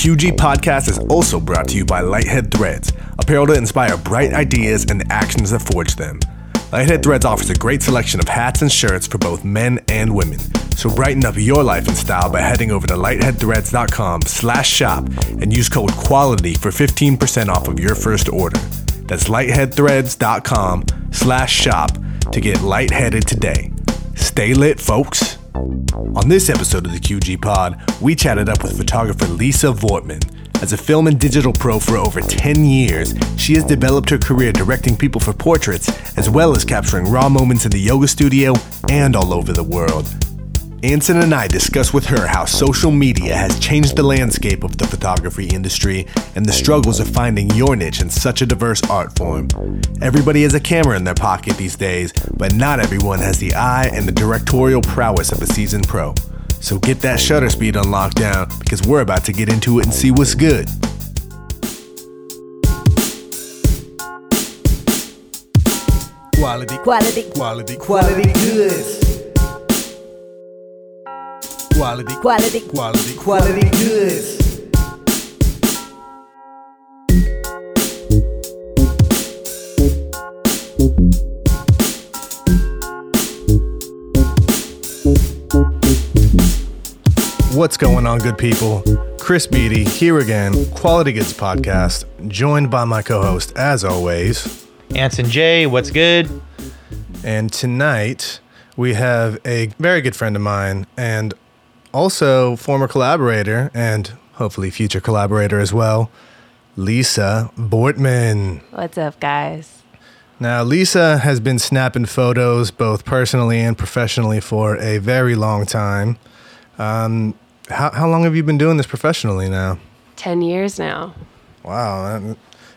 QG podcast is also brought to you by Lighthead Threads, apparel to inspire bright ideas and the actions that forge them. Lighthead Threads offers a great selection of hats and shirts for both men and women. So brighten up your life and style by heading over to lightheadthreads.com slash shop and use code QUALITY for 15% off of your first order. That's lightheadthreads.com slash shop to get lightheaded today. Stay lit, folks. On this episode of the QG Pod, we chatted up with photographer Lisa Vortman. As a film and digital pro for over 10 years, she has developed her career directing people for portraits, as well as capturing raw moments in the yoga studio and all over the world. Anson and I discuss with her how social media has changed the landscape of the photography industry and the struggles of finding your niche in such a diverse art form. Everybody has a camera in their pocket these days, but not everyone has the eye and the directorial prowess of a seasoned pro. So get that shutter speed on lockdown because we're about to get into it and see what's good. Quality, Quality, quality, quality goods. Quality, quality, quality, quality goods. What's going on, good people? Chris Beatty here again, Quality Goods Podcast, joined by my co host, as always. Anson J, what's good? And tonight we have a very good friend of mine and also former collaborator and hopefully future collaborator as well, Lisa Vortman. What's up, guys? Now, Lisa has been snapping photos both personally and professionally for a very long time. Um, how, how long have you been doing this professionally now? 10 years now. Wow, that,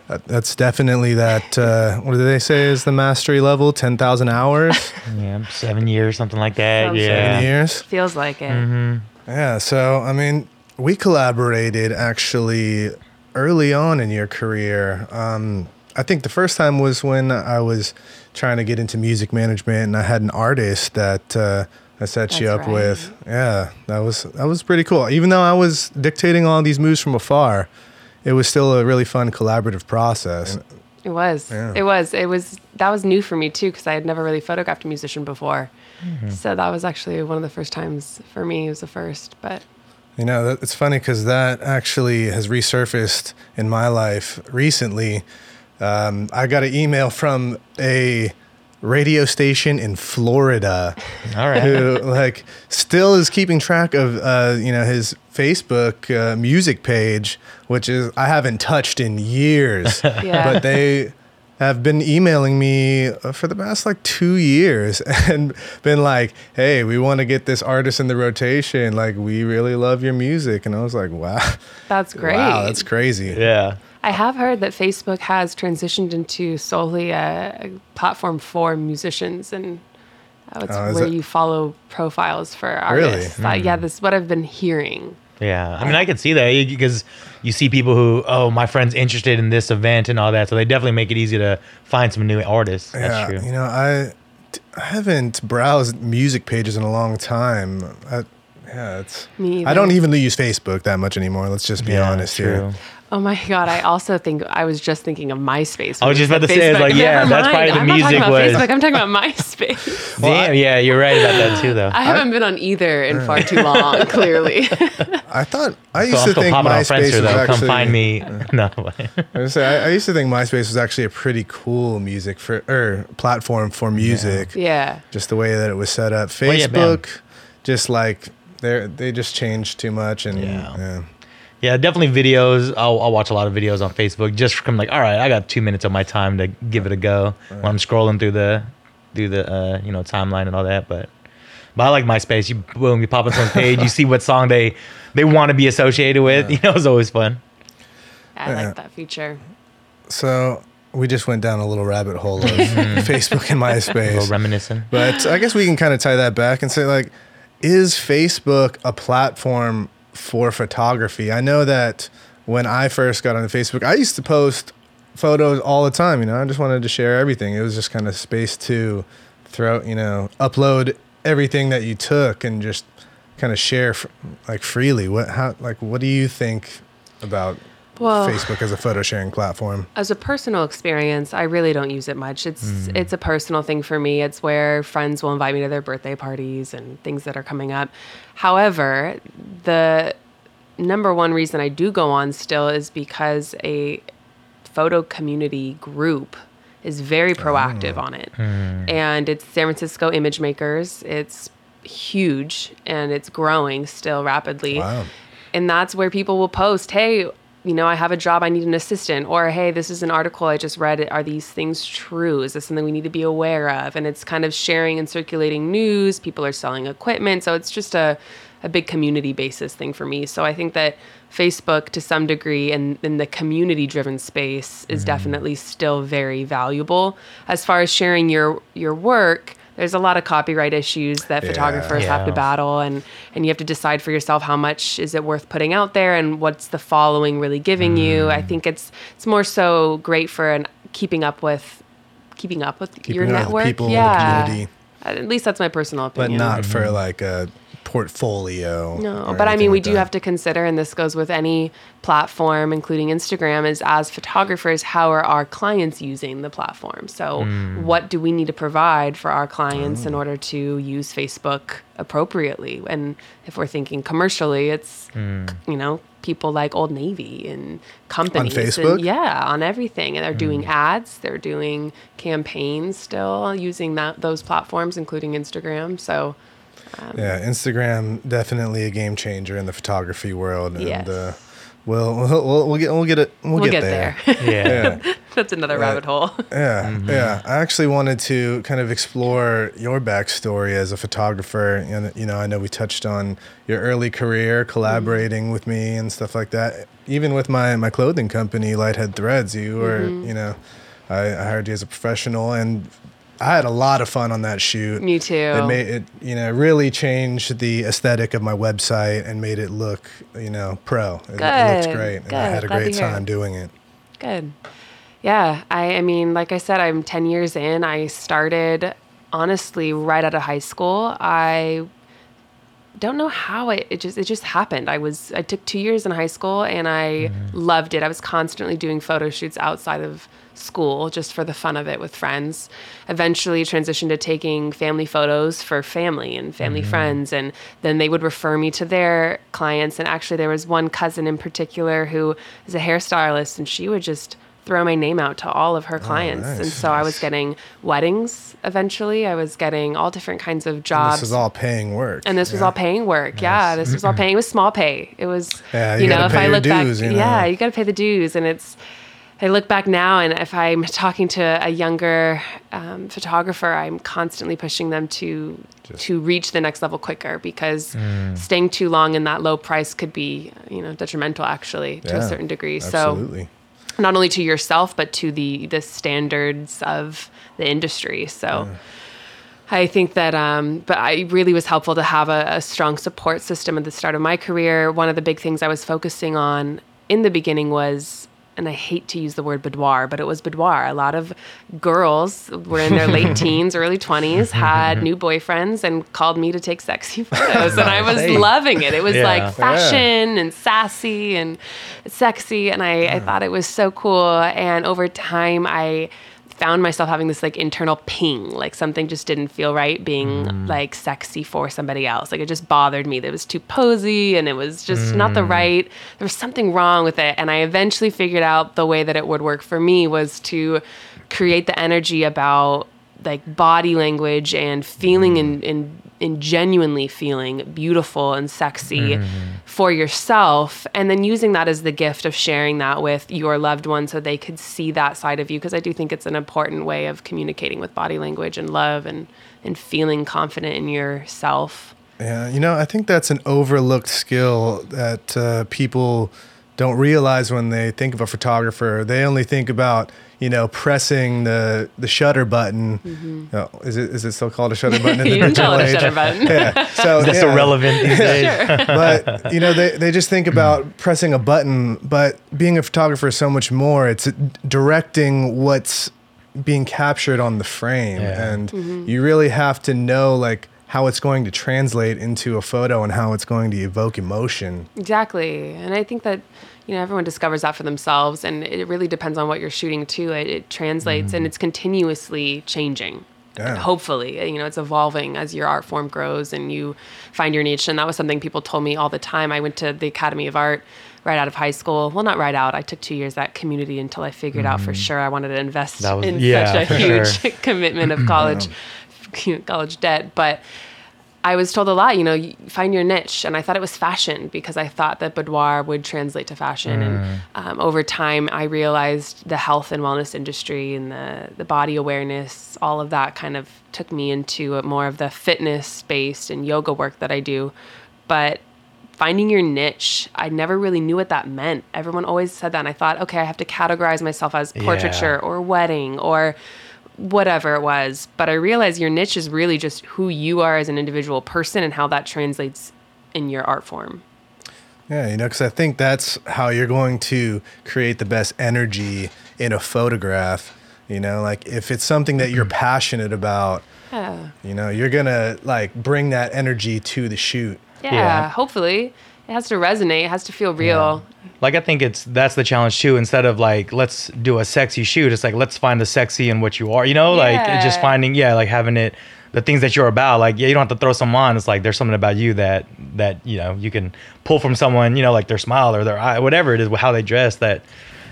that, that's definitely that. Uh, what do they say is the mastery level? 10,000 hours? Yeah, seven years, something like that. Sounds yeah. Seven years? Feels like it. Mm-hmm. Yeah, so I mean, we collaborated actually early on in your career. Um, I think the first time was when I was trying to get into music management, and I had an artist that uh, I set you up right. with. Yeah, that was that was pretty cool. Even though I was dictating all these moves from afar, it was still a really fun collaborative process. It was. Yeah. It was. It was. That was new for me too because I had never really photographed a musician before. So that was actually one of the first times for me. It was the first, but You know, it's funny because that actually has resurfaced in my life recently. Um, I got an email from a radio station in Florida All right. who, like, still is keeping track of, uh, you know, his Facebook uh, music page, which is I haven't touched in years. Yeah. But they have been emailing me uh, for the past like two years and been like, hey, we want to get this artist in the rotation. Like, we really love your music. And I was like, wow. that's great. Wow, that's crazy. yeah. I have heard that Facebook has transitioned into solely a, a platform for musicians and uh, it's Oh, where it- you follow profiles for Really? artists. Uh, yeah, this is what I've been hearing. Yeah. I mean, I can see that because you see people who, oh, my friend's interested in this event and all that. So they definitely make it easy to find some new artists. That's yeah, true. you know, I, I haven't browsed music pages in a long time. I, yeah, it's. Me I don't even use Facebook that much anymore. Let's just be Yeah, honest true. here. Oh my god! I also think I was just thinking of MySpace. I was just about said to say, like, yeah, Never that's mind. probably the I'm not music talking about was- Facebook. I'm talking about MySpace. Damn. Yeah, you're right about that too, though. I haven't been on either in far too long. Clearly, I thought I used I'm to think MySpace was though. actually. Come find me. no. I, say, I, I used to think MySpace was actually a pretty cool music for or platform for music. yeah. Just the way that it was set up. Well, yeah. Facebook, just like they they just changed too much and Yeah. yeah. Yeah, definitely videos. I'll, I'll watch a lot of videos on Facebook just from like, all right, I got two minutes of my time to give it a go when I'm scrolling through the through the uh, you know timeline and all that. But but I like MySpace. You boom, you pop on someone's page, you see what song they they want to be associated with. You know, it's always fun. I Yeah. like that feature. So we just went down a little rabbit hole of Facebook and MySpace. A little MySpace. reminiscing. But I guess we can kind of tie that back and say like, is Facebook a platform for photography? I know that when I first got on Facebook, I used to post photos all the time. You know, I just wanted to share everything. It was just kind of space to throw, you know, upload everything that you took and just kind of share like freely. What how like what do you think about Well- Facebook as a photo sharing platform? as a personal experience, I really don't use it much. It's Mm. it's a personal thing for me. It's where friends will invite me to their birthday parties and things that are coming up. However, the number one reason I do go on still is because a photo community group is very proactive on it. And it's San Francisco Image Makers. It's huge and it's growing still rapidly Wow. and that's where people will post hey you know i have a job i need an assistant or hey this is an article i just read are these things true? Is this something we need to be aware of? And it's kind of sharing and circulating news people are selling equipment so it's just a, a big community basis thing for me. So i think that facebook to some degree and in the community driven space is mm-hmm. definitely still very valuable. As far as sharing your your work there's a lot of copyright issues that Yeah. photographers have to battle battle and and you have to decide for yourself how much is it worth putting out there and what's the following really giving you i mm. think it's it's more so great for an keeping up with keeping up with your up with network people in the yeah community. at least that's my personal opinion. But opinion not for mm-hmm. like a portfolio. no, but I mean, we like do that. have to consider, and this goes with any platform, including Instagram, is as photographers, how are our clients using the platform? So, hmm. what do we need to provide for our clients in oh. order to use Facebook appropriately? And if we're thinking commercially, it's, hmm. you know, people like Old Navy and companies. and- Facebook? yeah, on everything. And they're doing hmm. ads, they're doing campaigns still using that those platforms, including Instagram. So, Um, yeah, Instagram definitely a game changer in the photography world, and Yes. uh, we'll, we'll we'll we'll get we'll get it we'll, we'll get, get there. there. Yeah. That's another Right. rabbit hole. Yeah, mm-hmm. yeah. I actually wanted to kind of explore your backstory as a photographer. And you know, I know we touched on your early career, collaborating mm-hmm. with me and stuff like that. Even with my my clothing company, Lighthead Threads, you were, mm-hmm. you know, I, I hired you as a professional, and I had a lot of fun on that shoot. Me too. It made it, you know, really changed the aesthetic of my website and made it look, you know, pro. It, it looked Good, great, and I had a Glad great it. time doing it. Good. Yeah, I, I mean, like I said, I'm 10 years in. I started honestly right out of high school. I don't know how it, it just it just happened. I was I took two years in high school and I mm-hmm. loved it. I was constantly doing photo shoots outside of school just for the fun of it with friends. Eventually transitioned to taking family photos for family and family mm-hmm. friends and then they would refer me to their clients and actually there was one cousin in particular who is a hairstylist and she would just throw my name out to all of her oh, clients. And nice. so I was getting weddings eventually. I was getting all different kinds of And jobs. this is all paying work. And this was all paying work. Yeah, this was all paying. It was small pay. It was, Yeah, you, you know, if I look dues, back, you yeah, you got to pay the dues. And it's, I look back now, and if I'm talking to a younger um, photographer, I'm constantly pushing them to to reach the next level quicker because Mm. staying too long in that low price could be, you know, detrimental actually to a certain degree. So not only to yourself but to the the standards of the industry so I think that, um, but I really was helpful to have a, a strong support system at the start of my career. One of the big things I was focusing on in the beginning was, and I hate to use the word boudoir, but it was boudoir. A lot of girls were in their late teens, early 20s, had mm-hmm. new boyfriends and called me to take sexy photos. And I was Hey. loving it. It was Yeah. like fashion and sassy and sexy. And I, I thought it was so cool. And over time, I found myself having this like internal ping, like something just didn't feel right being mm. like sexy for somebody else. Like it just bothered me. That it was too posy and it was just not the mm. right. There was something wrong with it. And I eventually figured out the way that it would work for me was to create the energy about like body language and feeling mm. and, and, and genuinely feeling beautiful and sexy for yourself and then using that as the gift of sharing that with your loved one so they could see that side of you because i do think it's an important way of communicating with body language and love and and feeling confident in yourself Yeah, you know, I think that's an overlooked skill that uh, people don't realize when they think of a photographer. They only think about you know pressing the the shutter button. Oh, is it is it still called a shutter button in the Mm-hmm. you can call digital it a age? shutter button Yeah. So That's yeah. irrelevant these days. Sure. but you know they, they just think about pressing a button but being a photographer is so much more it's directing what's being captured on the frame Yeah. and Mm-hmm. you really have to know like how it's going to translate into a photo and how it's going to evoke emotion. Exactly. And I think that, you know, everyone discovers that for themselves and it really depends on what you're shooting too. It, it translates and it's continuously changing. Hopefully, uh, you know, it's evolving as your art form grows and you find your niche. And that was something people told me all the time. I went to the Academy of Art right out of high school. Well, not right out. I took two years at community until I figured out for sure I wanted to invest was- in yeah, such a huge sure. commitment of college, college debt. But I was told a lot, you know, you find your niche. And I thought it was fashion because I thought that boudoir would translate to fashion. Mm. And um, over time, I realized the health and wellness industry and the, the body awareness, all of that kind of took me into a, more of the fitness based and yoga work that I do. But finding your niche, I never really knew what that meant. Everyone always said that. And I thought, okay, I have to categorize myself as portraiture Yeah. or wedding or whatever it was. But I realized your niche is really just who you are as an individual person and how that translates in your art form. Yeah, you know, because I think that's how you're going to create the best energy in a photograph. You know, like if it's something that you're mm-hmm. passionate about, Yeah. you know, you're gonna like bring that energy to the shoot. Yeah. Yeah. Hopefully. It has to resonate. It has to feel real. Like I think it's that's the challenge too. Instead of like let's do a sexy shoot, it's like let's find the sexy in what you are. You know, like just finding yeah, like having it the things that you're about. Like yeah, you don't have to throw someone on. It's like there's something about you that that you know you can pull from someone. You know, like their smile or their eye, whatever it is, how they dress. That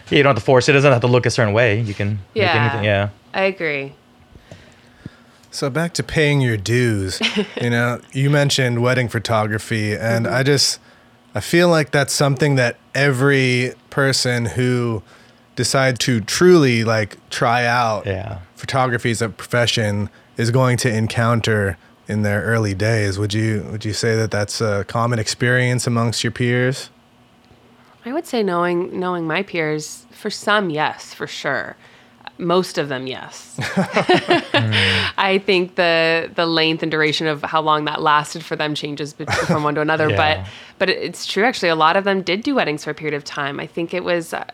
yeah, you don't have to force it. It doesn't have to look a certain way. You can Yeah. make anything. Yeah. I agree. So back to paying your dues. you know, you mentioned wedding photography, and I just I feel like that's something that every person who decides to truly like try out Yeah. photography as a profession is going to encounter in their early days. Would you would you say that that's a common experience amongst your peers? I would say knowing knowing my peers, for some, yes, for sure. Most of them, yes. I think the the length and duration of how long that lasted for them changes from one to another. Yeah. But but it's true actually. A lot of them did do weddings for a period of time. I think it was. Uh,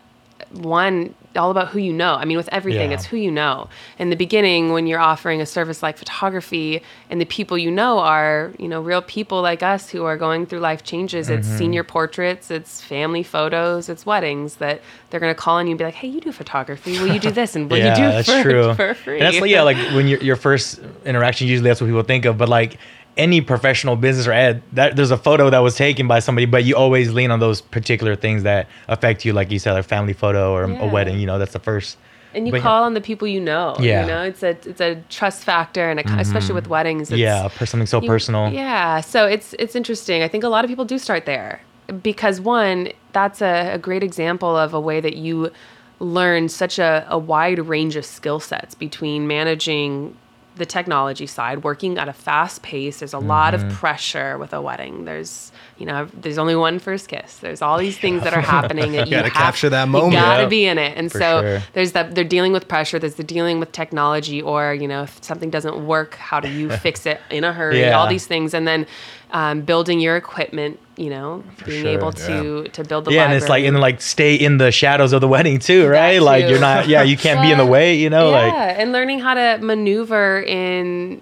One all about who you know. I mean, with everything, Yeah. it's who you know. In the beginning, when you're offering a service like photography, and the people you know are, you know, real people like us who are going through life changes. It's Mm-hmm. senior portraits, it's family photos, it's weddings that they're gonna call on you and be like, "Hey, you do photography? Will you do this? And will yeah, you do that's for, true. for free?" And that's like, yeah, like when your your first interaction, usually that's what people think of. But like any professional business or ad, that there's a photo that was taken by somebody, but you always lean on those particular things that affect you, like you said, a family photo or Yeah. a wedding. You know, that's the first. and you but- call on the people you know. Yeah. you know, it's a it's a trust factor, and a, ki- especially with mm-hmm. weddings. It's, yeah, for something so you- personal. Yeah, so it's it's interesting. I think a lot of people do start there because one, that's a, a great example of a way that you learn such a, a wide range of skill sets between managing the technology side, working at a fast pace. There's a lot Mm-hmm. of pressure with a wedding. There's you know, there's only one first kiss. There's all these things that are happening that you Gotta have, capture that moment. You gotta be in it, and for so sure. there's that they're dealing with pressure. There's the dealing with technology, or you know, if something doesn't work, how do you fix it in a hurry? Yeah. All these things, and then um, building your equipment. You know, being sure, able to to build the Yeah, and it's like library. and like stay in the shadows of the wedding too, right? Like you're not, yeah, you can't be in the way, you know, yeah, like and learning how to maneuver in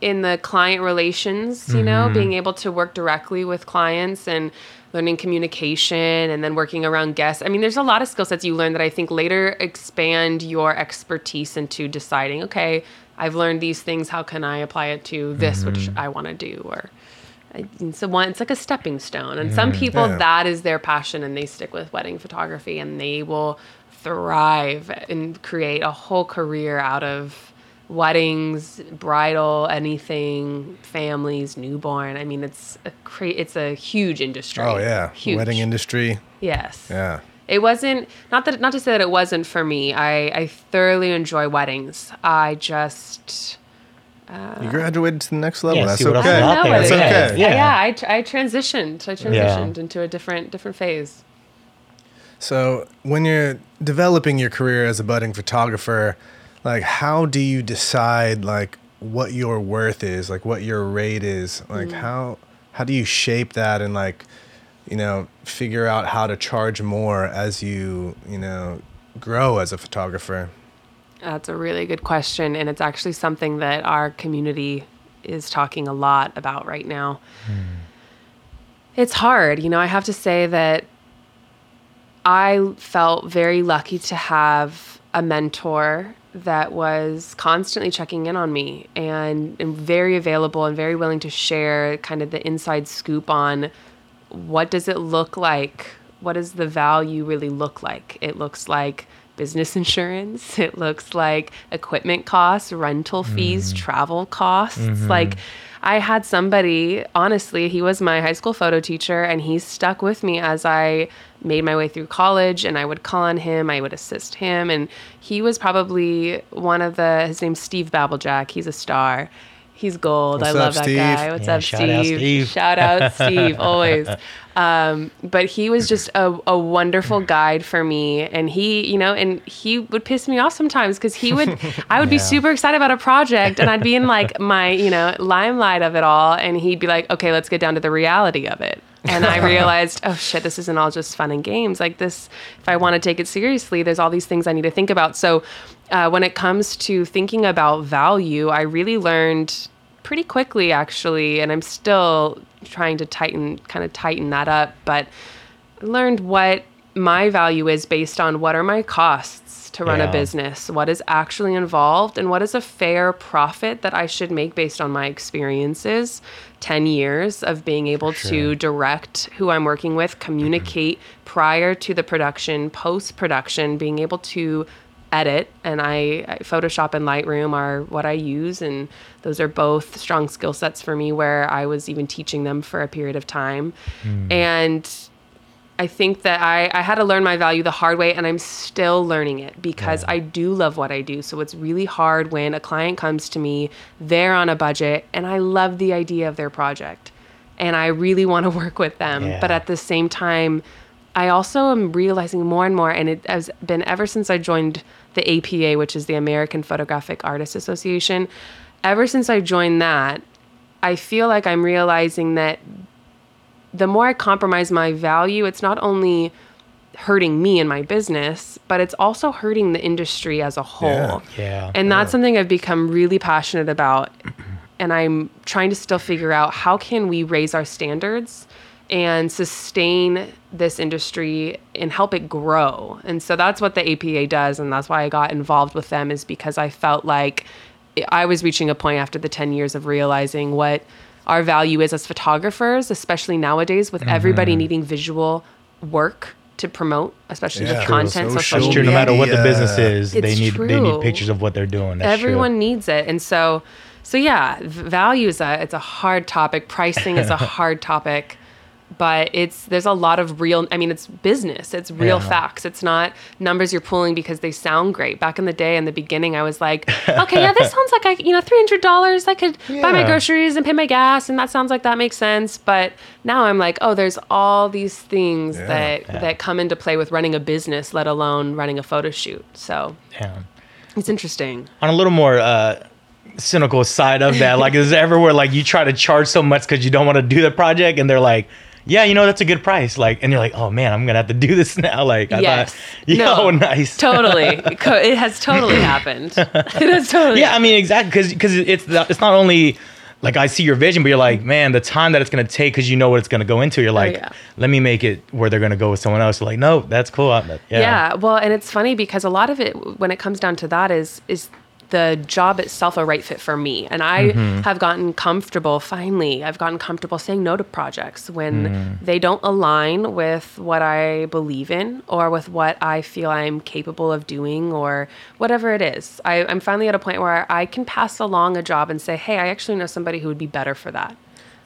in the client relations, you know, Mm-hmm. being able to work directly with clients and learning communication and then working around guests. I mean, there's a lot of skill sets you learn that I think later expand your expertise into deciding, okay, I've learned these things, how can I apply it to this which Mm-hmm. I want to do or and so one, it's like a stepping stone. And some Mm-hmm. people, Yeah. that is their passion, and they stick with wedding photography, and they will thrive and create a whole career out of weddings, bridal, anything, families, newborn. I mean, it's a cra- it's a huge industry. Oh yeah, huge. wedding industry. Yes. Yeah. It wasn't not that not to say that it wasn't for me. I I thoroughly enjoy weddings. I just Uh, you graduated to the next level. Yeah, That's see what okay. is. That's Yeah. okay. Yeah. yeah. I, tr- I transitioned. I transitioned into a different different phase. So when you're developing your career as a budding photographer, like how do you decide like what your worth is, like what your rate is? Like mm. how how do you shape that and like you know figure out how to charge more as you you know grow as a photographer? That's a really good question, and it's actually something that our community is talking a lot about right now. Hmm. It's hard, you know. I have to say that I felt very lucky to have a mentor that was constantly checking in on me and, and very available and very willing to share kind of the inside scoop on what does it look like? What does the value really look like? It looks like business insurance. It looks like equipment costs, rental fees, mm. travel costs. Mm-hmm. Like I had somebody, honestly, he was my high school photo teacher and he stuck with me as I made my way through college and I would call on him, I would assist him and he was probably one of the his name's Steve Babblejack. He's a star. He's gold. What's I love up, that Steve? guy. What's Yeah, up, shout out Steve? Steve. Shout out Steve, always. Um, but he was just a, a wonderful guide for me. And he, you know, and he would piss me off sometimes because he would, I would be super excited about a project and I'd be in like my, you know, limelight of it all. And he'd be like, okay, let's get down to the reality of it. And I realized, oh shit, this isn't all just fun and games. Like this, if I want to take it seriously, there's all these things I need to think about. So uh, when it comes to thinking about value, I really learned pretty quickly actually and i'm still trying to tighten kind of tighten that up but I learned what my value is based on what are my costs to run Yeah. a business what is actually involved and what is a fair profit that i should make based on my experiences 10 years of being able to direct who i'm working with communicate mm-hmm. prior to the production post production being able to edit and I, I Photoshop and Lightroom are what I use and those are both strong skill sets for me where I was even teaching them for a period of time. Hmm. And I think that I, I had to learn my value the hard way and I'm still learning it because Yeah. I do love what I do. So it's really hard when a client comes to me, they're on a budget and I love the idea of their project and I really want to work with them. But at the same time, I also am realizing more and more, and it has been ever since I joined the APA, which is the American Photographic Artists Association. Ever since I joined that, I feel like I'm realizing that the more I compromise my value, it's not only hurting me and my business, but it's also hurting the industry as a whole. Yeah. Yeah. And that's something I've become really passionate about. And I'm trying to still figure out how can we raise our standards and sustain this industry and help it grow. And so that's what the APA does and that's why I got involved with them is because I felt like I was reaching a point after the 10 years of realizing what our value is as photographers, especially nowadays with everybody mm-hmm. needing visual work to promote, especially Yeah. with True. content, Social social media No matter what the business is, they It's need they need pictures of what they're doing. That's true. everyone needs it and so so yeah v- value is a it's a hard topic pricing is a hard topic but it's there's a lot of real i mean it's business it's real Yeah. facts it's not numbers you're pulling because they sound great back in the day in the beginning i was like okay yeah this sounds like i you know $300 i could buy my groceries and pay my gas and that sounds like that makes sense but now i'm like oh there's all these things Yeah. that Yeah. that come into play with running a business let alone running a photo shoot so Yeah. it's interesting on a little more uh, cynical side of that, like is everywhere like you try to charge so much because you don't want to do the project, and they're like, "Yeah, you know that's a good price," like, and you're like, "Oh man, I'm gonna have to do this now." Like, I Yes. thought, yeah, No. oh, nice, totally It has totally happened it has totally Yeah, I mean exactly because because it's not- it's not only like I see your vision, but you're like, man, the time that it's gonna take because you know what it's gonna go into. You're oh, like, Oh, yeah. let me make it where they're gonna go with someone else. You're like, no, that's cool. Yeah, yeah. well and it's funny because a lot of it when it comes down to that is is the job itself a right fit for me and i Mm-hmm. have gotten comfortable finally i've gotten comfortable saying no to projects when Mm. they don't align with what i believe in or with what i feel i'm capable of doing or whatever it is I, i'm finally at a point where i can pass along a job and say hey i actually know somebody who would be better for that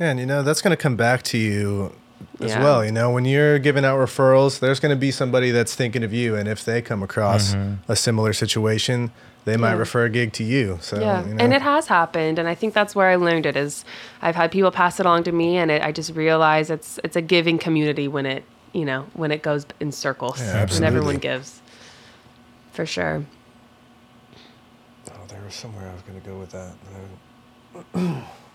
Yeah, and you know that's going to come back to you as Yeah. well. You know, when you're giving out referrals, there's going to be somebody that's thinking of you, and if they come across a similar situation, they might Yeah. refer a gig to you. So yeah you know, and it has happened and i think that's where i learned it is i've had people pass it along to me and it, i just realize it's it's a giving community when it you know when it goes in circles Yeah, and everyone gives for sure Oh, there was somewhere I was going to go with that.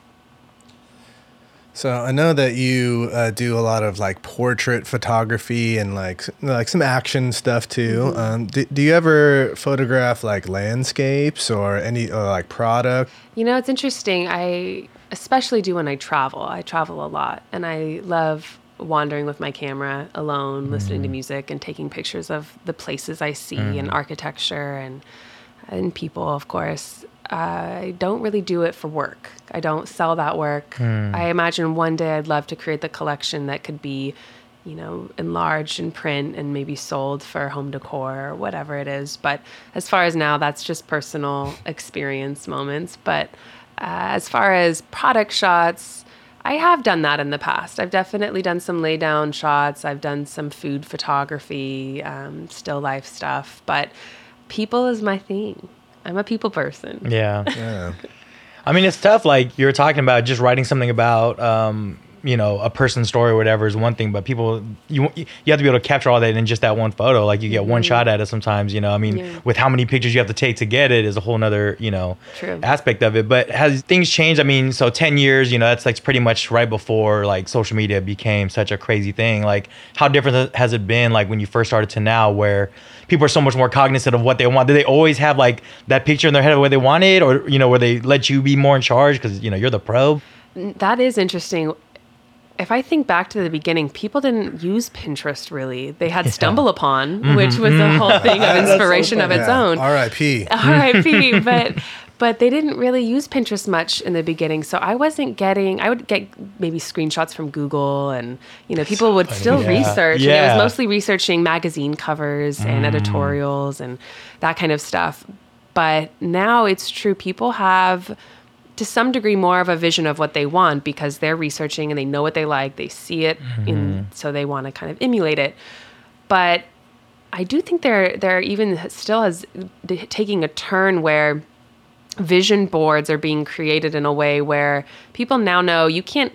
So I know that you uh, do a lot of like portrait photography and like like some action stuff too. Um, do, do you ever photograph like landscapes or any or like product? You know, it's interesting. I especially do when I travel. I travel a lot and I love wandering with my camera alone, listening to music and taking pictures of the places I see and architecture and and people, of course. I don't really do it for work. I don't sell that work. I imagine one day I'd love to create the collection that could be, you know, enlarged in print and maybe sold for home decor or whatever it is. But as far as now, that's just personal experience moments. But uh, as far as product shots, I have done that in the past. I've definitely done some lay down shots. I've done some food photography, um, still life stuff. But people is my thing. I'm a people person. Yeah. Yeah. I mean, it's tough. Like you were talking about, just writing something about, um, you know, a person's story or whatever is one thing, but people, you you have to be able to capture all that in just that one photo. Like you get one mm-hmm. shot at it sometimes. You know, I mean, Yeah. with how many pictures you have to take to get it is a whole nother, you know, True. aspect of it. But has things changed? I mean, so ten years, you know, that's like pretty much right before like social media became such a crazy thing. Like, how different has it been? Like when you first started to now, where people are so much more cognizant of what they want. do they always have like that picture in their head of what they wanted, or you know, where they let you be more in charge because you know you're the pro? That is interesting. If I think back to the beginning, people didn't use Pinterest really. They had Stumble Upon, which was a whole thing of inspiration of its Yeah. own. R.I.P. R.I.P. but but they didn't really use Pinterest much in the beginning, so I wasn't getting. I would get maybe screenshots from Google, and you know, people would still Yeah. research. And it was mostly researching magazine covers and editorials and that kind of stuff. But now it's true. People have. To some degree, more of a vision of what they want because they're researching and they know what they like. They see it, in, mm-hmm. so they want to kind of emulate it. But I do think there there even still has d- taking a turn where vision boards are being created in a way where people now know you can't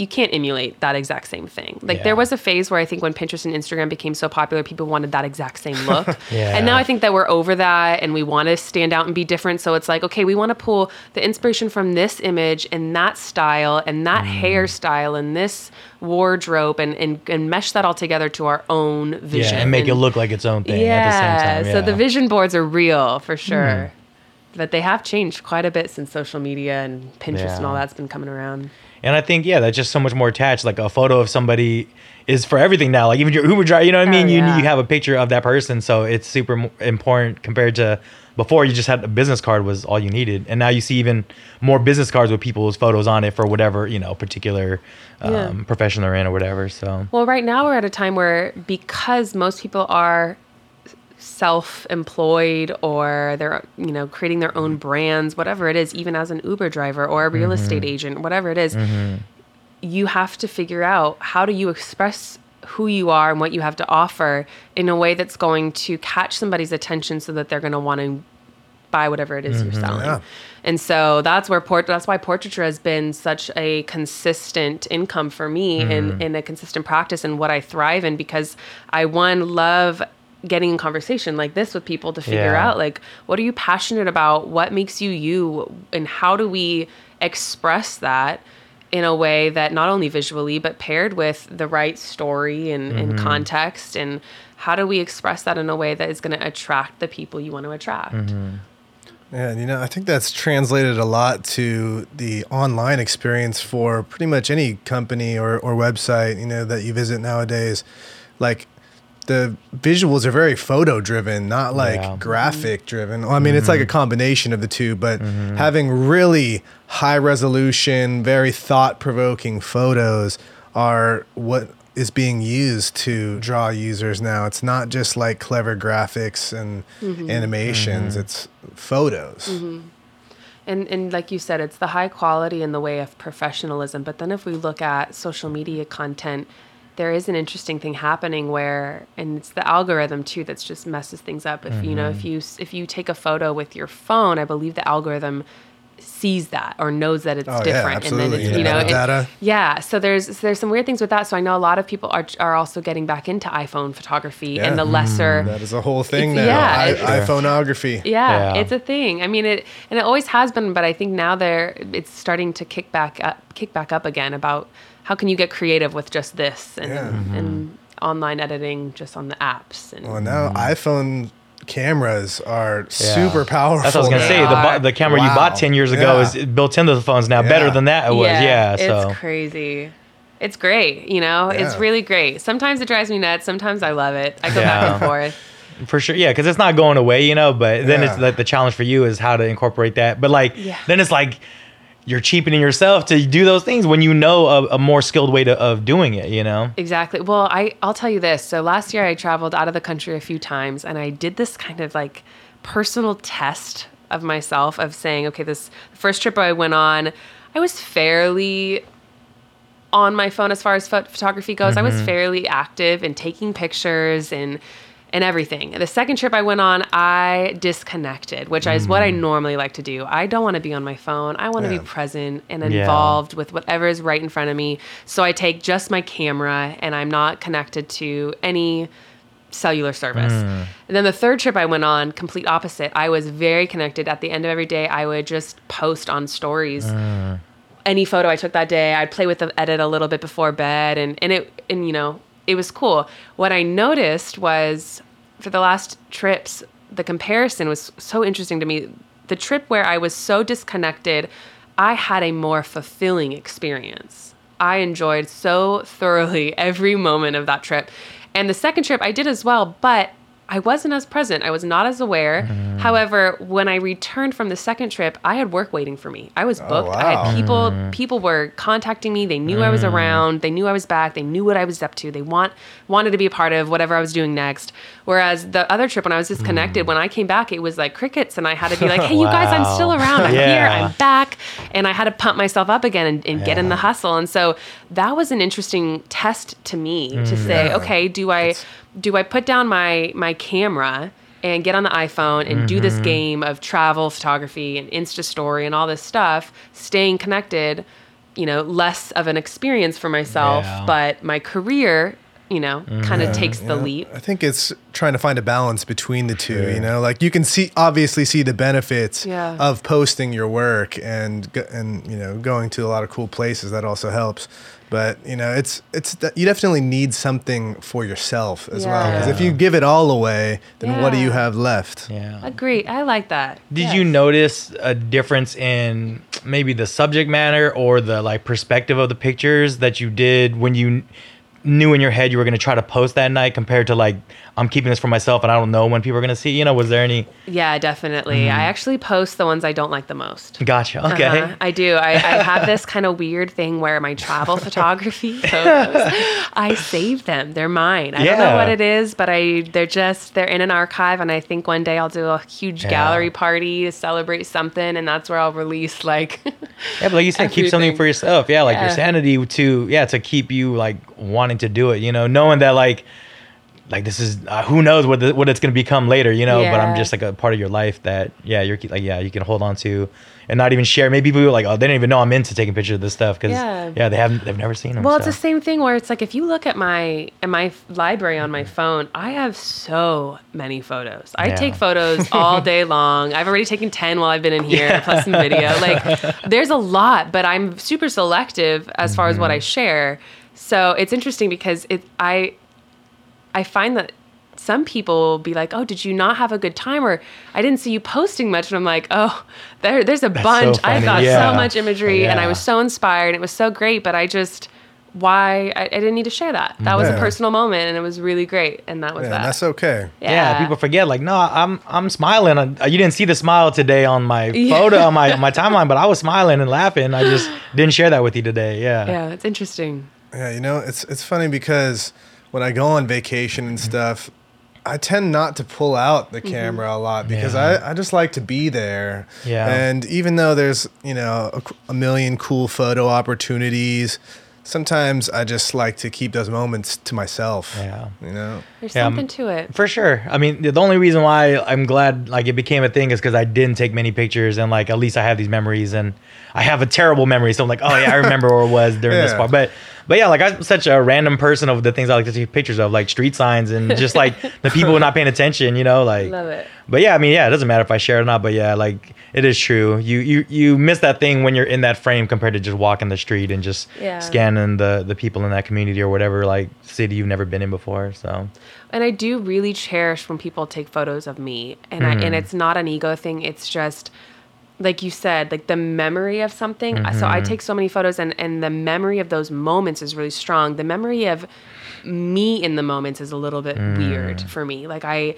you can't emulate that exact same thing. Like Yeah. there was a phase where I think when Pinterest and Instagram became so popular, people wanted that exact same look. Yeah. And now I think that we're over that and we want to stand out and be different. So it's like, okay, we want to pull the inspiration from this image and that style and that Mm. hairstyle and this wardrobe and, and, and mesh that all together to our own vision. Yeah, and make it look like its own thing yeah, at the same time. Yeah. Hmm. So the vision boards are real for sure. But they have changed quite a bit since social media and Pinterest and all that's been coming around. And I think yeah, that's just so much more attached. Like a photo of somebody is for everything now. Like even your Uber driver, you know what I Oh, mean? You yeah. you have a picture of that person, so it's super important compared to before. You just had a business card was all you needed, and now you see even more business cards with people's photos on it for whatever you know particular um, Yeah. profession they're in or whatever. So Well, right now we're at a time where because most people are self-employed or they're you know creating their own brands whatever it is even as an uber driver or a real mm-hmm. estate agent whatever it is, mm-hmm. you have to figure out how do you express who you are and what you have to offer in a way that's going to catch somebody's attention so that they're going to want to buy whatever it is you're mm-hmm. selling. Yeah. And so that's where port that's why portraiture has been such a consistent income for me and, and a consistent practice and what I thrive in because I one love getting in conversation like this with people to figure Yeah. out like what are you passionate about? What makes you you and how do we express that in a way that not only visually but paired with the right story and, and mm-hmm. context and how do we express that in a way that is going to attract the people you want to attract mm-hmm. Yeah, and you know, I think that's translated a lot to the online experience for pretty much any company or, or website, you know, that you visit nowadays. Like the visuals are very photo driven, not like mm-hmm. Yeah. graphic driven. Well, I mean, it's like a mm-hmm. combination of the two, but mm-hmm. having really high resolution, very thought provoking photos are what is being used to draw users now. It's not just like clever graphics and animations, it's photos. And and like you said, it's the high quality in the way of professionalism. But then if we look at social media content, there is an interesting thing happening where, and it's the algorithm too that's just messes things up. If you know, if mm-hmm. you if you take a photo with your phone, I believe the algorithm sees that or knows that it's Oh, yeah, different and then it's Yeah, you know it- yeah so there's so there's some weird things with that so i know a lot of people are, are also getting back into iphone photography Yeah. and the mm, lesser That is a whole thing now. yeah, I, it's- iPhoneography. yeah, Yeah. it's a thing. I mean, it and it always has been, but I think now they're it's starting to kick back up, kick back up again about how can you get creative with just this and Yeah. Mm-hmm. and online editing just on the apps and Well, now mm-hmm. iPhone cameras are super powerful. That's what I was gonna They say. The, are. bu- the camera you bought ten years ago Yeah. is built into the phones now, Yeah. better than that it was. Yeah, it's so crazy. It's great, you know. It's really great. Sometimes it drives me nuts. Sometimes I love it. I go back and forth. for sure, yeah, because it's not going away, you know. But then it's like the challenge for you is how to incorporate that. But like, Yeah. then it's like you're cheapening yourself to do those things when you know a, a more skilled way to, of doing it. You know. Exactly. Well, I I'll tell you this. So last year I traveled out of the country a few times and I did this kind of like personal test of myself of saying, okay, this first trip I went on, I was fairly on my phone as far as pho- photography goes. I was mm-hmm. fairly active in taking pictures and and everything. The second trip I went on, I disconnected, which is what I hmm. normally like to do. I don't want to be on my phone. I want to Yeah. be present and Yeah. involved with whatever is right in front of me. So I take just my camera and I'm not connected to any cellular service. Hmm. And then the third trip I went on, complete opposite. I was very connected. At the end of every day, I would just post on stories hmm. any photo I took that day. I'd play with the edit a little bit before bed, and and it and you know it was cool. What I noticed was for the last trips, the comparison was so interesting to me. The trip where I was so disconnected, I had a more fulfilling experience. I enjoyed so thoroughly every moment of that trip. And the second trip I did as well, but I wasn't as present. I was not as aware. Mm-hmm. However, when I returned from the second trip, I had work waiting for me. I was booked. I wow. had people Mm. people were contacting me. They knew I was around. They knew I was back. They knew what I was up to. They want wanted to be a part of whatever I was doing next. Whereas the other trip when I was disconnected, when I came back, it was like crickets and I had to be like, "Hey, you guys, I'm Mm. Still around. I'm here. I'm back." And I had to pump myself up again and, and get in the hustle. And so that was an interesting test to me to say, Yeah. "Okay, do I do I put down my my camera and get on the iPhone and do this Mm-hmm. game of travel photography and Insta story and all this stuff, staying connected, you know, less of an experience for myself, Yeah. but my career, you know, kind of takes the Yeah. leap. I think it's trying to find a balance between the two. You know, like you can see obviously see the benefits Yeah. of posting your work and and you know going to a lot of cool places. That also helps. But you know, it's it's you definitely need something for yourself as well. Because if you give it all away, then what do you have left? Yeah. Agree. I like that. Did Yes. you notice a difference in maybe the subject matter or the like perspective of the pictures that you did when you knew in your head you were going to try to post that night compared to like I'm keeping this for myself and I don't know when people are going to see, you know, was there any Yeah, definitely. Mm-hmm. I actually post the ones I don't like the most. gotcha. Okay. Uh-huh, I do. I, I have this kind of weird thing where my travel photography photos, I save them. They're mine. I don't know what it is, but I they're just they're in an archive, and I think one day I'll do a huge Yeah. gallery party to celebrate something, and that's where I'll release like. Yeah, but like you said, keep something for yourself. Yeah, like your sanity to yeah to keep you like wanting to do it. You know, knowing that like like this is uh, who knows what the, what it's gonna become later. You know, but I'm just like a part of your life that yeah you're like yeah you can hold on to and not even share. Maybe people are like oh they don't even know I'm into taking pictures of this stuff because Yeah. yeah. they haven't they've never seen them. Well, it's the same thing where it's like if you look at my at my library on my phone, I have so many photos. I Yeah. take photos all day long. I've already taken ten while I've been in here, plus some video. Like, there's a lot, but I'm super selective as far as what I Mm-hmm. share. So it's interesting because it I I find that some people will be like, "Oh, did you not have a good time?" Or "I didn't see you posting much," and I'm like, "Oh, there, there's a so bunch. I've got Yeah. so much imagery, and I was so inspired. It was so great, but I just why I, I didn't need to share that. That was a personal moment, and it was really great, and that was Yeah, that. that's okay. yeah. people forget like no I'm I'm smiling. Uh, You didn't see the smile today on my photo on my on my timeline, but I was smiling and laughing. I just didn't share that with you today. Yeah. yeah, it's interesting. Yeah, you know, it's it's funny because when I go on vacation and mm-hmm. stuff, I tend not to pull out the mm-hmm. camera a lot because Yeah. I, I just like to be there. Yeah. And even though there's, you know, a, a million cool photo opportunities, sometimes I just like to keep those moments to myself. Yeah. You know? There's Yeah, something to it. For sure. I mean, the only reason why I'm glad like it became a thing is because I didn't take many pictures and like at least I have these memories and I have a terrible memory. So I'm like, oh yeah, I remember where it was during this part. But but yeah, like I'm such a random person of the things I like to take pictures of, like street signs and just like the people not paying attention, you know, like Love it. But yeah, I mean, yeah, it doesn't matter if I share it or not. But yeah, like it is true. You you you miss that thing when you're in that frame compared to just walking the street and just Yeah. scanning the the people in that community or whatever like city you've never been in before. So And I do really cherish when people take photos of me. And Mm-hmm. and it's not an ego thing. It's just like you said, like the memory of something. So Mm-hmm. I take so many photos and and the memory of those moments is really strong. The memory of me in the moments is a little bit Mm. weird for me. Like I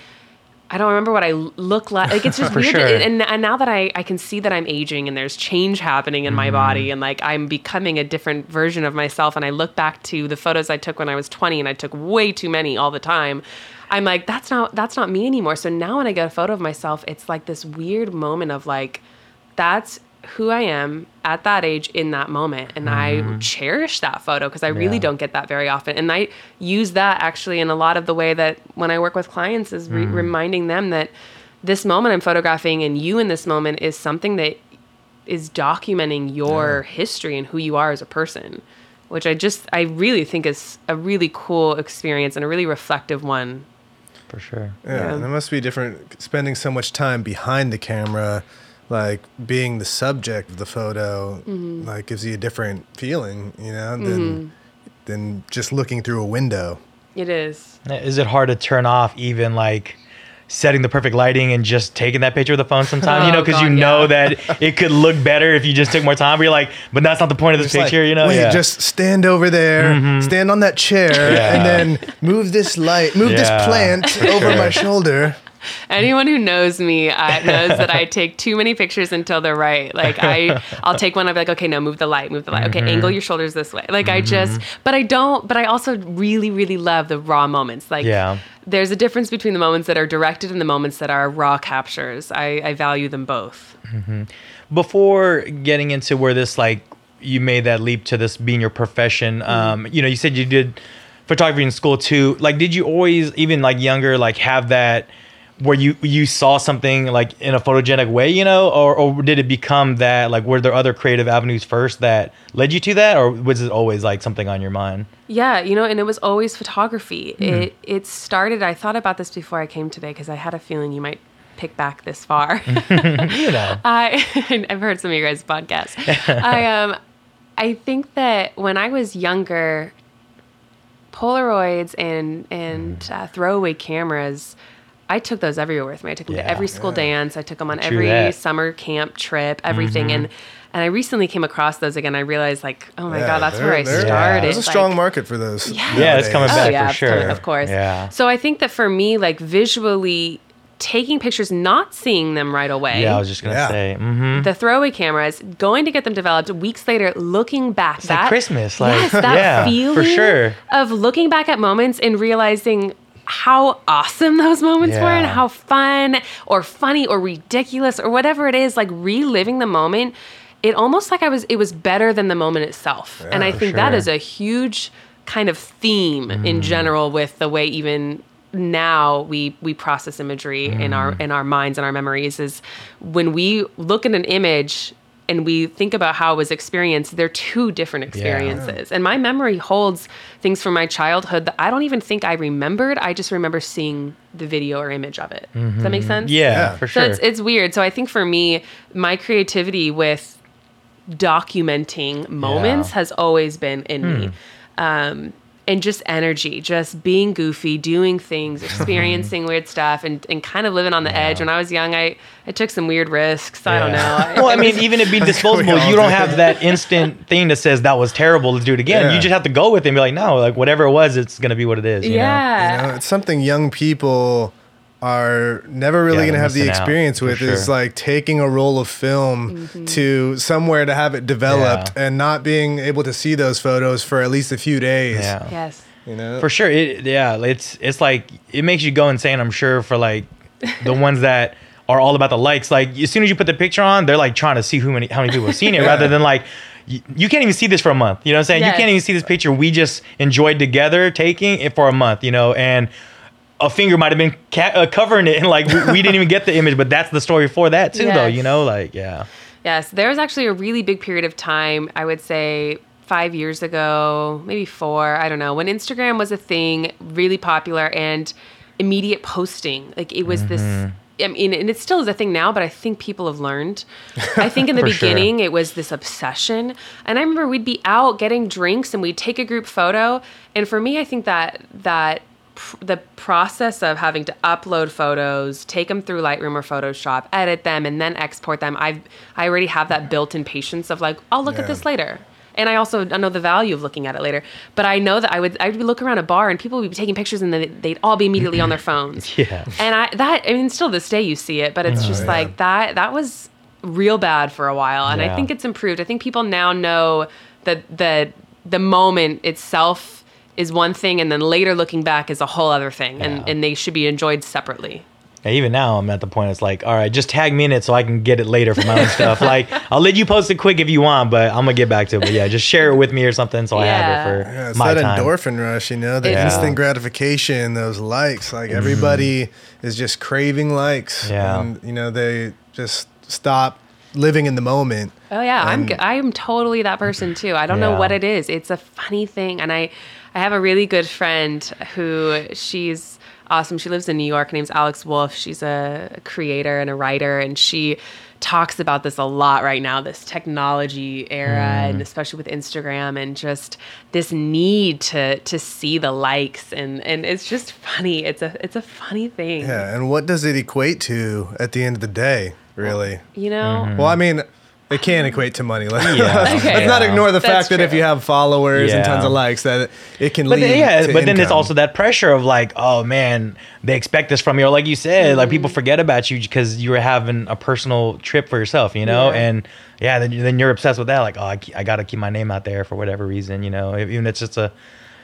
I don't remember what I look like. Like it's just weird. sure. And, and now that I, I can see that I'm aging and there's change happening in my Mm-hmm. body and like I'm becoming a different version of myself. And I look back to the photos I took when I was 20 and I took way too many all the time. I'm like, that's not that's not me anymore. So now when I get a photo of myself, it's like this weird moment of like, that's who I am at that age in that moment. And I cherish that photo because I really Mm-hmm. Yeah. don't get that very often. And I use that actually in a lot of the way that when I work with clients is re- reminding them that this moment I'm photographing and you in this moment is something that is documenting your history and who you are as a person, which I just, I really think is a really cool experience and a really reflective one. for sure. Yeah, Yeah. and it must be different spending so much time behind the camera, like being the subject of the photo, Mm-hmm. like gives you a different feeling, you know, than than just looking through a window. It is. Is it hard to turn off even like setting the perfect lighting and just taking that picture with the phone sometimes? you know, Oh, because you God, know yeah. that it could look better if you just took more time. But you're like, but that's not the point of this It's like, picture, you know? Wait, yeah. just stand over there, stand on that chair, Yeah. and then move this light, move Yeah, this plant over sure. my shoulder. Anyone who knows me uh, knows that I take too many pictures until they're right. Like I, I'll take one. I'll be like, okay, no, move the light, move the light. Okay, Mm-hmm. angle your shoulders this way. Like I just, but I don't. But I also really, really love the raw moments. Like Yeah. there's a difference between the moments that are directed and the moments that are raw captures. I, I value them both. before getting into where this like you made that leap to this being your profession um you know you said you did photography in school too like did you always even like younger like have that where you you saw something like in a photogenic way you know or, or did it become that like were there other creative avenues first that led you to that or was it always like something on your mind Yeah, you know, and it was always photography. It it started. I thought about this before I came today because I had a feeling you might pick back this far. you know I I've heard some of your guys' podcasts. I um I think that when I was younger, Polaroids and and Mm. uh, throwaway cameras. I took those everywhere with me. I took them Yeah. to every school dance. I took them on True every that. summer camp trip, everything. And and I recently came across those again. I realized like, oh my Yeah, god, that's where I there- started. There's a Like- strong market for those. Yeah. Yeah, it's coming back. Oh yeah, for it's coming, sure. of course. Yeah. So I think that for me, like visually taking pictures, not seeing them right away. yeah i was just gonna Yeah. say mm-hmm. the throwaway cameras, going to get them developed weeks later, looking back. It's like Christmas, like, yes, that yeah, for sure. of looking back at moments and realizing how awesome those moments were and how fun or funny or ridiculous or whatever it is, like reliving the moment. It almost like I was, it was better than the moment itself. and I think that sure. is a huge kind of theme in Mm. general with the way even now we we process imagery in our Mm. in our minds and our memories is when we look at an image and we think about how it was experienced they're two different experiences and my memory holds things from my childhood that i don't even think i remembered i just remember seeing the video or image of it does that make sense Mm-hmm. yeah, Yeah. for so sure it's, it's weird. So I think for me, my creativity with documenting moments Yeah. has always been in me. Um, and just energy, just being goofy, doing things, experiencing weird stuff, and, and kind of living on the edge. When I was young, I, I took some weird risks. I don't know. I- well, I mean, even it being disposable, you don't have that instant thing that says that was terrible. Let's do it again. Yeah. You just have to go with it and be like, no, like whatever it was, it's gonna be what it is. You Know? yeah. You know, it's something young people are never really Yeah, going to have the missing out, experience for with is like taking a roll of film Mm-hmm. to somewhere to have it developed Yeah. and not being able to see those photos for at least a few days. Yeah. Yes. You know? For sure. It yeah, it's it's like it makes you go insane, I'm sure, for like the ones that are all about the likes. Like as soon as you put the picture on, they're like trying to see who many how many people have seen it, rather than like you, you can't even see this for a month. You know what I'm saying? You can't even see this picture we just enjoyed together taking it for a month. You know, and a finger might have been ca- uh, covering it, and like we, we didn't even get the image, but that's the story for that too, though. You know, like yeah, Yes, there was actually a really big period of time, I would say five years ago, maybe four, I don't know, when Instagram was a thing, really popular and immediate posting. Like it was this. I mean, and it still is a thing now, but I think people have learned. I think in the For sure. beginning it was this obsession, and I remember we'd be out getting drinks and we'd take a group photo. And for me, I think that that the process of having to upload photos, take them through Lightroom or Photoshop, edit them, and then export them, I've I already have that built-in patience of like, I'll look Yeah. at this later. And I also I know the value of looking at it later. But I know that I would I would be look around a bar and people would be taking pictures and then they'd all be immediately on their phones. Yeah. And I that I mean still this day you see it, but it's oh, just yeah. like that that was real bad for a while. And I think it's improved. I think people now know that the the moment itself is one thing and then later looking back is a whole other thing Yeah. and, and they should be enjoyed separately. And even now, I'm at the point. It's like, all right, just tag me in it so I can get it later for my own stuff. Like, I'll let you post it quick if you want, but I'm gonna get back to it. But yeah, just share it with me or something so I have it Yeah, for it's my that time. endorphin rush, you know, the Yeah. instant gratification, those likes. Like mm-hmm. everybody is just craving likes. Yeah. And, you know, they just stop living in the moment. Oh yeah, I'm And- g- I'm totally that person too. I don't know what it is. It's a funny thing, and I I have a really good friend who she's awesome. She lives in New York. Her name's Alex Wolf. She's a creator and a writer, and she talks about this a lot right now. This technology era, Mm. and especially with Instagram, and just this need to to see the likes, and and it's just funny. It's a it's a funny thing. Yeah. And what does it equate to at the end of the day, really? You know. Mm-hmm. Well, I mean, it can equate to money. Like, Yeah. let's Okay. not ignore the That's fact that if you have followers and tons of likes, that it can But lead. then, yeah, to but then it's also that pressure of like, oh man, they expect this from you. Or like you said, like Mm-hmm. people forget about you because you were having a personal trip for yourself, you know? Yeah. And yeah, then, then you're obsessed with that. Like, oh, I, I got to keep my name out there for whatever reason, you know? Even if it's just a,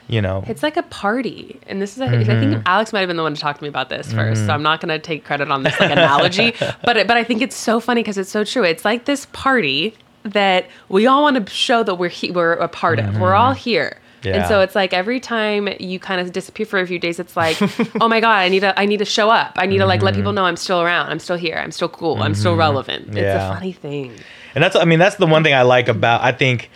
you know, It's like a party, and this is. A, I Mm-hmm. think Alex might have been the one to talk to me about this first, so I'm not going to take credit on this like analogy. but it- but I think it's so funny because it's so true. It's like this party that we all want to show that we're he, we're a part of. We're all here. And Mm-hmm. So it's like every time you kind of disappear for a few days, it's like, oh my god, I need to I need to show up. I need to like let people know I'm still around. I'm still here. I'm still cool. I'm still relevant. It's Mm-hmm. A funny thing. And that's I mean that's the one thing I like about I think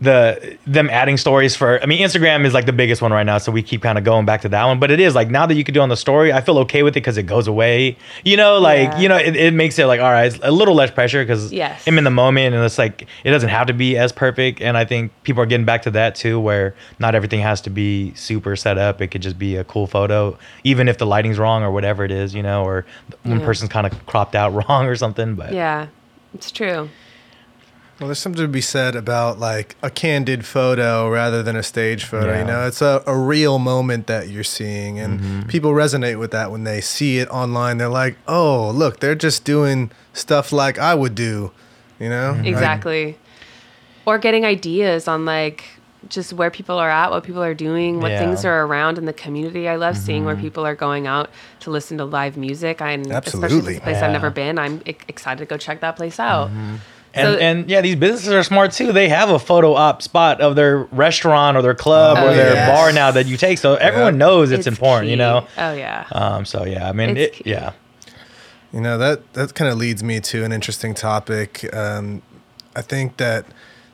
the them adding stories for I mean Instagram is like the biggest one right now so we keep kind of going back to that one but it is like now that you can do on the story I feel okay with it because it goes away you know like Yeah. you know it, it makes it like all right it's a little less pressure because Yes. I'm in the moment and it's like it doesn't have to be as perfect and I think people are getting back to that too where not everything has to be super set up it could just be a cool photo even if the lighting's wrong or whatever it is you know or one Yeah. person's kind of cropped out wrong or something but Yeah, it's true. Well, there's something to be said about like a candid photo rather than a stage photo. Yeah. You know, it's a, a real moment that you're seeing, and Mm-hmm. people resonate with that when they see it online. They're like, "Oh, look, they're just doing stuff like I would do." You know, Mm-hmm. Like, Exactly. or getting ideas on like just where people are at, what people are doing, what Yeah. things are around in the community. I love seeing where people are going out to listen to live music. I'm especially Absolutely. it's a place Yeah. I've never been. I'm e- excited to go check that place out. And, So- and yeah, these businesses are smart too. They have a photo op spot of their restaurant or their club Oh, or their yes. bar now that you take. So everyone knows it's, important, you know. Oh yeah. Um, so yeah, I mean, it, yeah, You know that that kind of leads me to an interesting topic. Um, I think that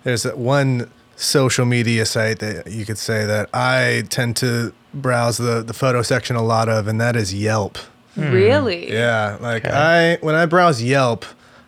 there's one social media site that you could say that I tend to browse the the photo section a lot of, and that is Yelp. really? Yeah, like Okay. I when I browse Yelp,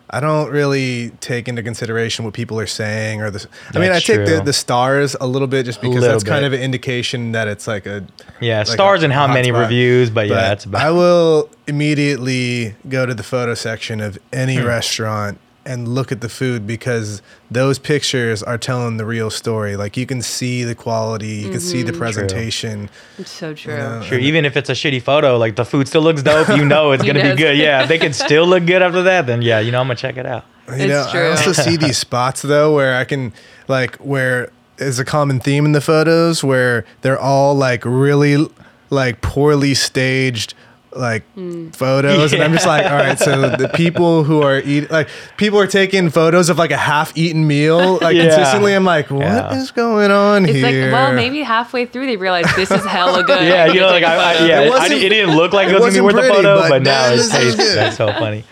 I don't really take into consideration what people are saying or the. I mean, I take the, true. the stars a little bit just because that's kind of an indication that it's like a yeah. like stars a and how many spot. reviews, but, yeah, But that's about. I will immediately go to the photo section of any Hmm. restaurant and look at the food because those pictures are telling the real story. Like you can see the quality, you can see the Mm-hmm. presentation. It's so true. know, Sure, even if it's a shitty photo, like the food still looks dope, you know it's gonna know be it's- good. Yeah, if they can still look good after that, then yeah, you know I'm gonna check it out. You It's know, I also see these spots though where I can like where is a common theme in the photos where they're all like really like poorly staged like hmm. photos, and I'm just like, all right. So the people who are eating, like, people are taking photos of like a half-eaten meal, like Yeah. consistently. I'm like, what is Yeah. going on It's here? like, well, maybe halfway through they realize this is hella good. Yeah, you know, like I, I yeah, It I, wasn't- didn't- it didn't look like it, it was gonna be worth wasn't the photo, but but, now man, it's this tastes. good. That's so funny.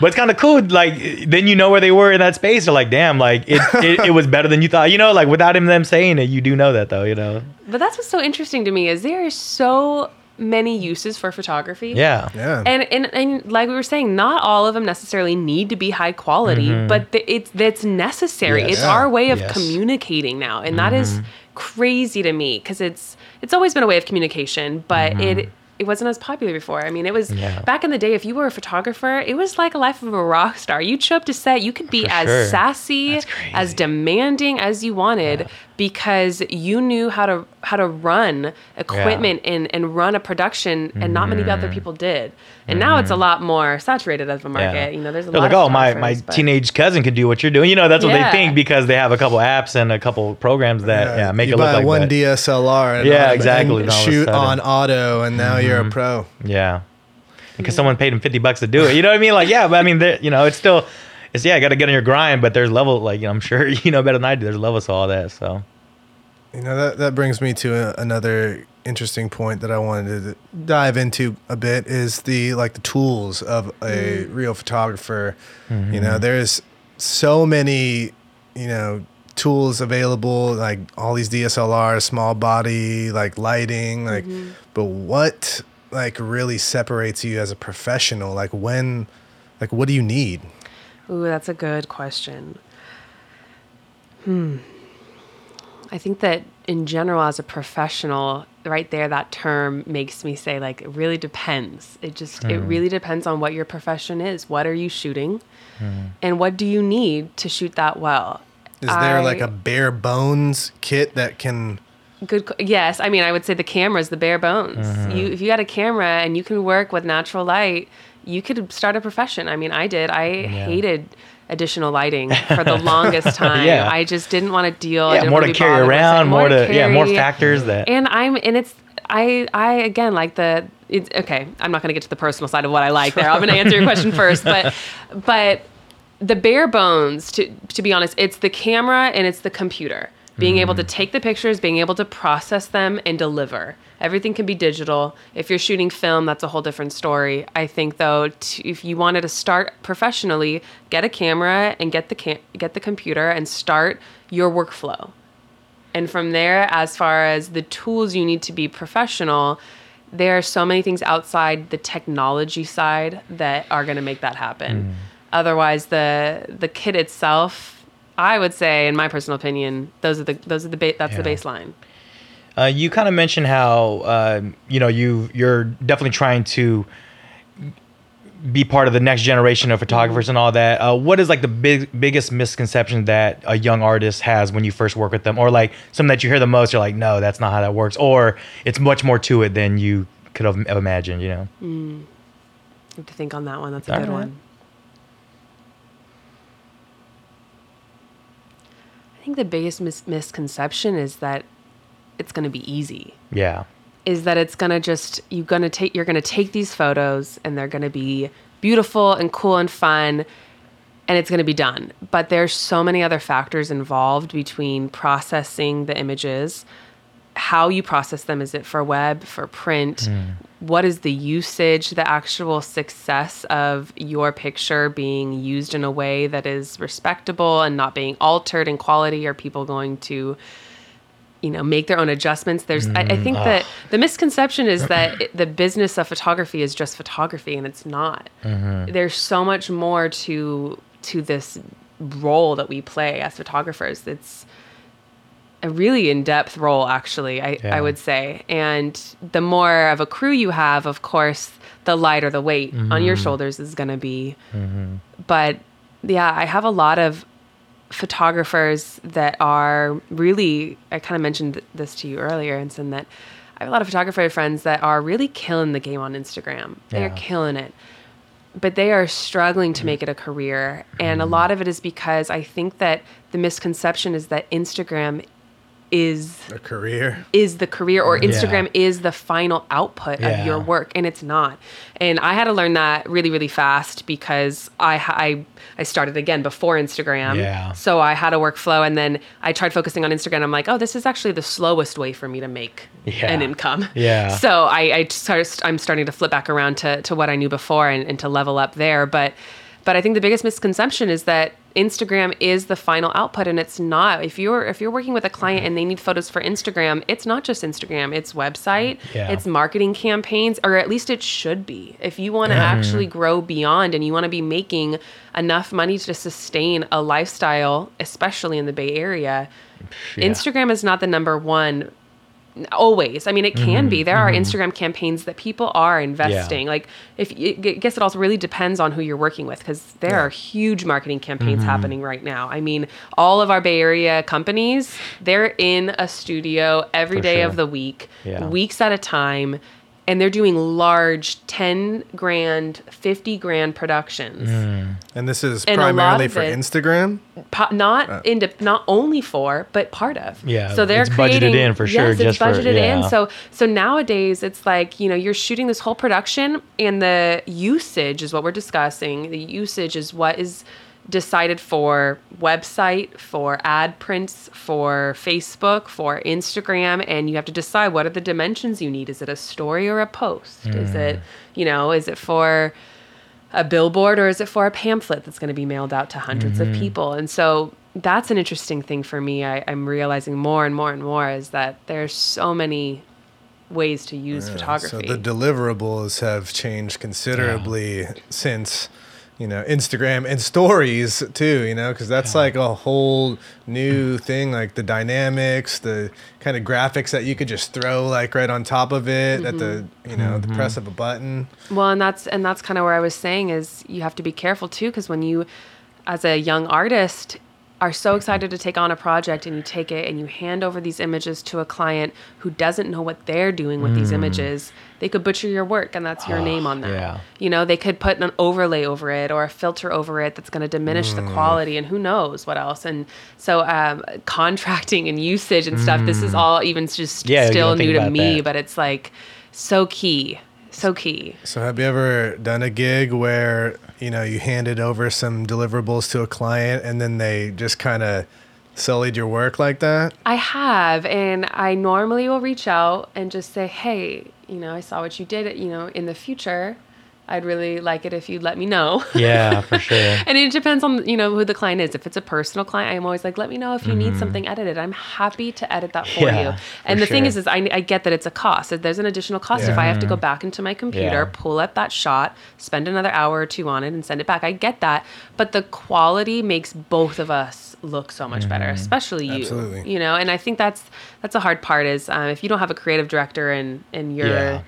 But it's kind of cool. Like then you know where they were in that space. They're like, damn, like it, it, it was better than you thought. You know, like without him them saying it, you do know that though. You know. But that's what's so interesting to me is there are so many uses for photography. Yeah. yeah. And, and and like we were saying, not all of them necessarily need to be high quality, mm-hmm. but th- it's that's necessary. Yes. It's Yeah. our way of Yes. communicating now, and that is mm-hmm. crazy to me because it's it's always been a way of communication, but it mm-hmm. it wasn't as popular before. I mean, it was Yeah. back in the day. If you were a photographer, it was like a life of a rock star. You'd show up to set, you could be For as sure. sassy, as demanding as you wanted because you knew how to how to run equipment and and run a production, and not many other people did. And now it's a lot more saturated as a market. Mm-hmm. Yeah. You know, there's a They're lot like, of oh, my, my but- teenage cousin could do what you're doing. You know, that's what Yeah. they think because they have a couple apps and a couple programs that yeah, make you it buy look like one that. DSLR. And Yeah, exactly, and and all of a shoot on auto, and now you're a pro. Yeah. Because someone paid him 50 bucks to do it. You know what I mean? Like, yeah, but I mean, there- you know, it's still, it's, yeah, I got to get on your grind, but there's level, like, I'm sure you know better than I do. There's levels to all that. So, You know that that brings me to a, another interesting point that I wanted to dive into a bit is the like the tools of a mm-hmm. real photographer. You know, mm-hmm. there's so many, you know, tools available like all these DSLRs, small body, like lighting, like mm-hmm. but what like really separates you as a professional? Like when like what do you need? Ooh, that's a good question. Hmm. I think that in general, as a professional, right there, that term makes me say, like, it really depends. It just, it hmm. really depends on what your profession is. What are you shooting? Hmm. And what do you need to shoot that well? Is there like a bare bones kit that can Good. Yes, I mean, I would say the camera is the bare bones. Mm-hmm. You, if you got a camera and you can work with natural light, you could start a profession. I mean, I did. I hated additional lighting for the longest time. Yeah. I just didn't want to deal. Yeah, more wanna carry bothered with it. around, more to, yeah, more factors that, And I'm, and it's, I, I again like the. It's okay. I'm not going to get to the personal side of what I like there. I'm going to answer your question first, but, but the bare bones to to be honest it's the camera and it's the computer being able to mm. take the pictures being able to process them and deliver. Everything can be digital. If you're shooting film that's a whole different story. I think though t- if you wanted to start professionally get a camera and get the cam- get the computer and start your workflow. And from there as far as the tools you need to be professional there are so many things outside the technology side that are going to make that happen. Mm. Otherwise the the kit itself i would say in my personal opinion those are the those are the ba- that's the baseline Uh, you kind of mentioned how uh, you know you you're definitely trying to be part of the next generation of photographers and all that. Uh, what is like the big biggest misconception that a young artist has when you first work with them, or like something that you hear the most? You're like, no, that's not how that works, or it's much more to it than you could have imagined. You know? I have to think on that one that's a All good right. one think the biggest mis- misconception is that it's going to be easy Yeah. is that it's gonna just you're gonna take you're gonna take these photos and they're gonna be beautiful and cool and fun and it's gonna be done. But there's so many other factors involved between processing the images, how you process them. Is it for web, for print? Hmm. What is the usage, the actual success of your picture being used in a way that is respectable and not being altered in quality? Are people going to you know make their own adjustments? There's I, I mm, think ah. that the misconception is that it, the business of photography is just photography and it's not. Mm-hmm. There's so much more to to this role that we play as photographers. It's a really in-depth role actually I, Yeah. I would say. And the more of a crew you have of course the lighter the weight on your mm-hmm. shoulders is going to be mm-hmm. but yeah i have a lot of photographers that are really i kind of mentioned this to you earlier and said that i have a lot of photographer friends that are really killing the game on instagram. They're Yeah. killing it. But they are struggling to mm-hmm. make it a career. And a lot of it is because i think that the misconception is that instagram is A career. is the career or Yeah. Instagram is the final output Yeah. of your work and it's not. And I had to learn that really really fast because I I I started again before Instagram. Yeah. So I had a workflow and then I tried focusing on Instagram. I'm like, "Oh, this is actually the slowest way for me to make Yeah. an income." Yeah. So I I start, I'm starting to flip back around to to what I knew before and, and to level up there, but but I think the biggest misconception is that Instagram is the final output and it's not. If you're if you're working with a client and they need photos for Instagram, it's not just Instagram, it's website, Yeah. it's marketing campaigns or at least it should be. If you want to mm-hmm. actually grow beyond and you want to be making enough money to sustain a lifestyle, especially in the Bay Area, Yeah. Instagram is not the number one always. I mean it can be. Mm-hmm. There are mm-hmm. instagram campaigns that people are investing. Like if i guess it also really depends on who you're working with because there are huge marketing campaigns mm-hmm. happening right now. I mean all of our bay area companies they're in a studio every For day sure. of the week Yeah. weeks at a time and they're doing large 10 grand 50 grand productions. Mm. And this is And primarily for it- Instagram. po- not into not only for but part of. Yeah, so they're it's budgeted in for sure, yes, just it's for- budgeted in. so so nowadays it's like you know you're shooting this whole production and the usage is what we're discussing. The usage is what is decided for website for ad prints for facebook for instagram and you have to decide what are the dimensions you need is it a story or a post is it Mm. you know is it for a billboard or is it for a pamphlet that's going to be mailed out to 100s Mm-hmm. of people and so that's an interesting thing for me I, i'm realizing more and more and more is that there's so many ways to use photography So the deliverables have changed considerably since, you know, Instagram and stories too, you know, because that's like a whole new thing, like the dynamics, the kind of graphics that you could just throw like right on top of it at the, Mm-hmm. you know, the press of a button. Well, and that's and that's kind of where I was saying is you have to be careful too because when you, as a young artist, are so excited to take on a project and you take it and you hand over these images to a client who doesn't know what they're doing with these images, they could butcher your work and that's your name on that. yeah. You know, they could put an overlay over it or a filter over it that's going to diminish the quality and who knows what else. And so, um, contracting and usage and stuff, this is all even just Yeah, still new to me, that. but it's like so key. So key. So have you ever done a gig where, you know, you handed over some deliverables to a client and then they just kind of sullied your work like that? I have, and I normally will reach out and just say, "Hey, you know, I saw what you did. You know, in the future, I'd really like it if you'd let me know." Yeah, for sure. and it depends on you know who the client is. If it's a personal client, I'm always like, "Let me know if you need something edited. I'm happy to edit that for Mm-hmm. Yeah, you." for And the thing is, is I, I get that it's a cost. There's an additional cost if I have to go back into my computer, Yeah. pull up that shot, spend another hour or two on it, and send it back. I get that, but the quality makes both of us look so much better, Mm-hmm. especially you. Absolutely. You know, and I think that's that's a hard part is um, if you don't have a creative director and, in your Yeah.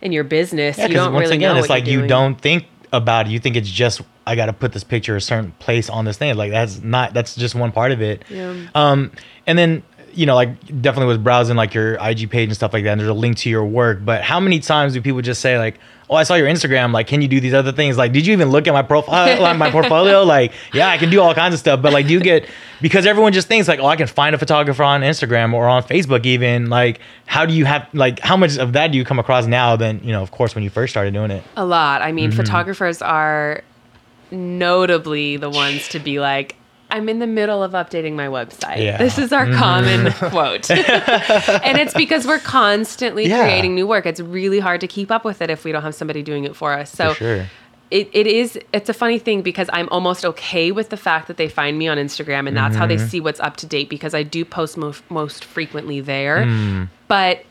In your business, Yeah, you don't once really again, know it's like you doing. don't think about it. You think it's just I got to put this picture a certain place on this thing. Like that's not. That's just one part of it. Yeah. Um, and then you know, like definitely was browsing like your IG page and stuff like that. And there's a link to your work. But how many times do people just say like, "Oh, I saw your Instagram. Like, can you do these other things? Like, did you even look at my profile, like my portfolio? Like, yeah, I can do all kinds of stuff. But like, do you get because everyone just thinks like, oh, I can find a photographer on Instagram or on Facebook even. Like, how do you have like how much of that do you come across now than you know, of course, when you first started doing it? A lot. I Mm-hmm. mean, photographers are notably the ones to be like, I'm in the middle of updating my website. Yeah. Mm-hmm. This is our common quote. and it's because we're constantly Yeah. creating new work. It's really hard to keep up with it if we don't have somebody doing it for us. So For sure. it, it is it's a funny thing because I'm almost okay with the fact that they find me on Instagram and that's how they Mm-hmm. see what's up to date because I do post most most frequently there. Mm. But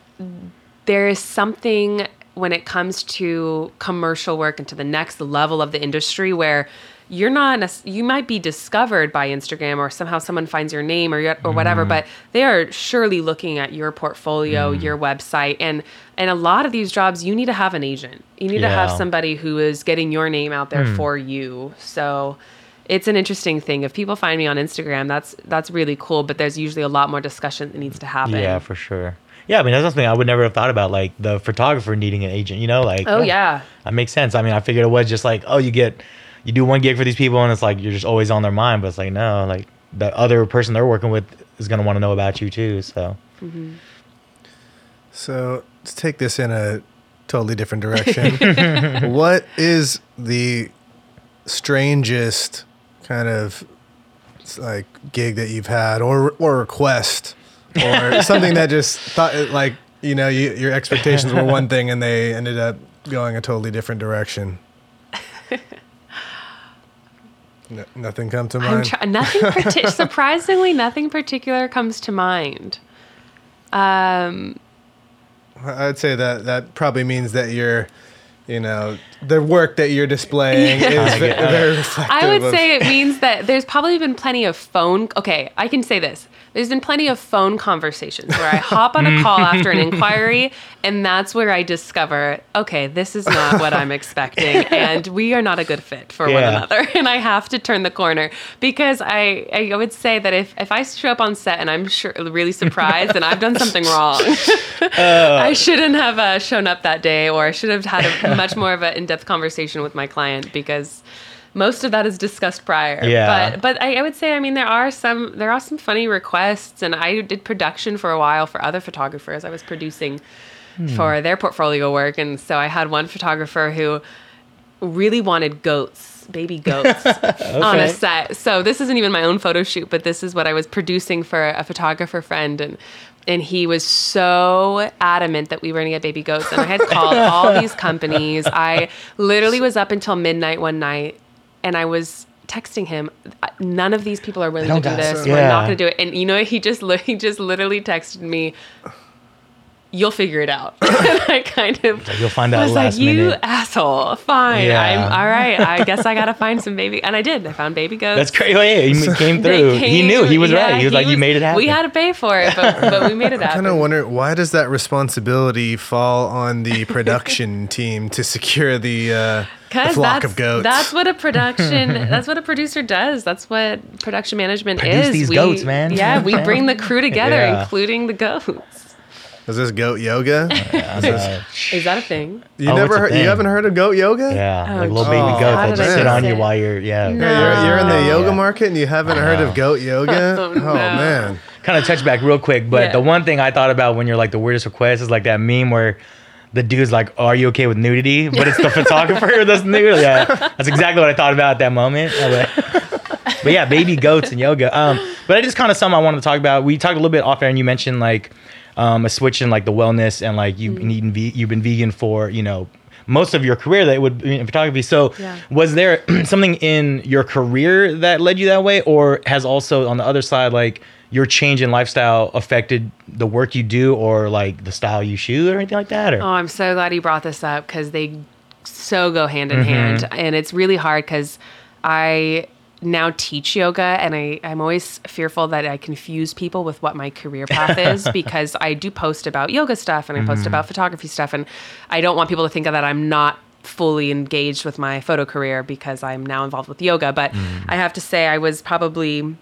there is something when it comes to commercial work and to the next level of the industry where you're not you might be discovered by Instagram or somehow someone finds your name or your- or whatever Mm. but they are surely looking at your portfolio your website and and a lot of these jobs you need to have an agent you need to have somebody who is getting your name out there for you so it's an interesting thing if people find me on Instagram that's that's really cool but there's usually a lot more discussion that needs to happen Yeah, for sure. Yeah, I mean that's something I would never have thought about, like the photographer needing an agent. You know, like oh yeah that makes sense. I mean, I figured it was just like, oh, you get, you do one gig for these people, and it's like you're just always on their mind. But it's like no, like the other person they're working with is gonna want to know about you too. So mm-hmm. So let's take this in a totally different direction. what is the strangest kind of like gig that you've had, or or request, or something that just thought like you know you, your expectations were one thing and they ended up going a totally different direction? No, nothing come to mind. try- nothing parti- surprisingly nothing particular comes to mind. Um, I'd say that that probably means that you're, you know, the work that you're displaying is I ve- get- uh, very reflective. I would of- say it means that there's probably been plenty of phone. Okay, I can say this. There's been plenty of phone conversations where I hop on a call after an inquiry, and that's where I discover, okay, this is not what I'm expecting, and we are not a good fit for one another, and I have to turn the corner. Because I I would say that if if I show up on set and I'm sure really surprised, and I've done something wrong. I shouldn't have uh, shown up that day, or I should have had a much more of an in-depth conversation with my client because most of that is discussed prior. Yeah. But but I, I would say, I mean, there are some there are some funny requests, and I did production for a while for other photographers. I was producing hmm. for their portfolio work, and so I had one photographer who really wanted goats, baby goats, on a set. So this isn't even my own photo shoot, but this is what I was producing for a photographer friend, and and he was so adamant that we were gonna get baby goats, and I had called all these companies. I literally was up until midnight one night, and I was texting him none of these people are willing to do this. we're not going to do it. And you know he just li- he just literally texted me you'll figure it out i kind of you'll find out I was like, last you minute. asshole. Fine. Yeah. I'm all right. I guess I gotta find some baby. And I did. I found baby goats. That's crazy. He came They through. he knew. He was yeah, right. He was like, "You made it happen." We had to pay for it, but, but we made it happen. I happen. kind of wonder why does that responsibility fall on the production team to secure the, uh, Because flock that's, of goats? that's what a production, that's what a producer does. That's what production management Produce is. these we, goats, man. Yeah, we bring the crew together, Yeah. including the goats. Is this goat yoga? Uh, Is that a thing? You Oh, never it's a heard, you haven't heard of goat yoga? yeah, Oh, like little geez. baby Oh, goats that did just sit on you while you're yeah. No. You're, you're in the Oh. yoga Yeah. market and you haven't heard of goat yoga? Oh, Oh, no. man. kind of touch back real quick, but Yeah. the one thing I thought about when you're like the weirdest request is like that meme where the dude's like, "Are you okay with nudity?" But it's the photographer that's nude. Yeah, that's exactly what I thought about at that moment. I was like- but yeah, baby goats and yoga. Um, but I just kind of something I wanted to talk about. We talked a little bit off air, and you mentioned like um, a switch in like the wellness and like you've been eating, ve- you've been vegan for you know most of your career that would be in photography. So Yeah. was there something in your career that led you that way, or has also on the other side like your change in lifestyle affected the work you do or like the style you shoot or anything like that? Or Oh, I'm so glad you brought this up because they so go hand Mm-hmm. in hand, and it's really hard because I now teach yoga, and I I'm always fearful that I confuse people with what my career path is because I do post about yoga stuff and I post about photography stuff, and I don't want people to think that I'm not fully engaged with my photo career because I'm now involved with yoga. But Mm. I have to say, I was probably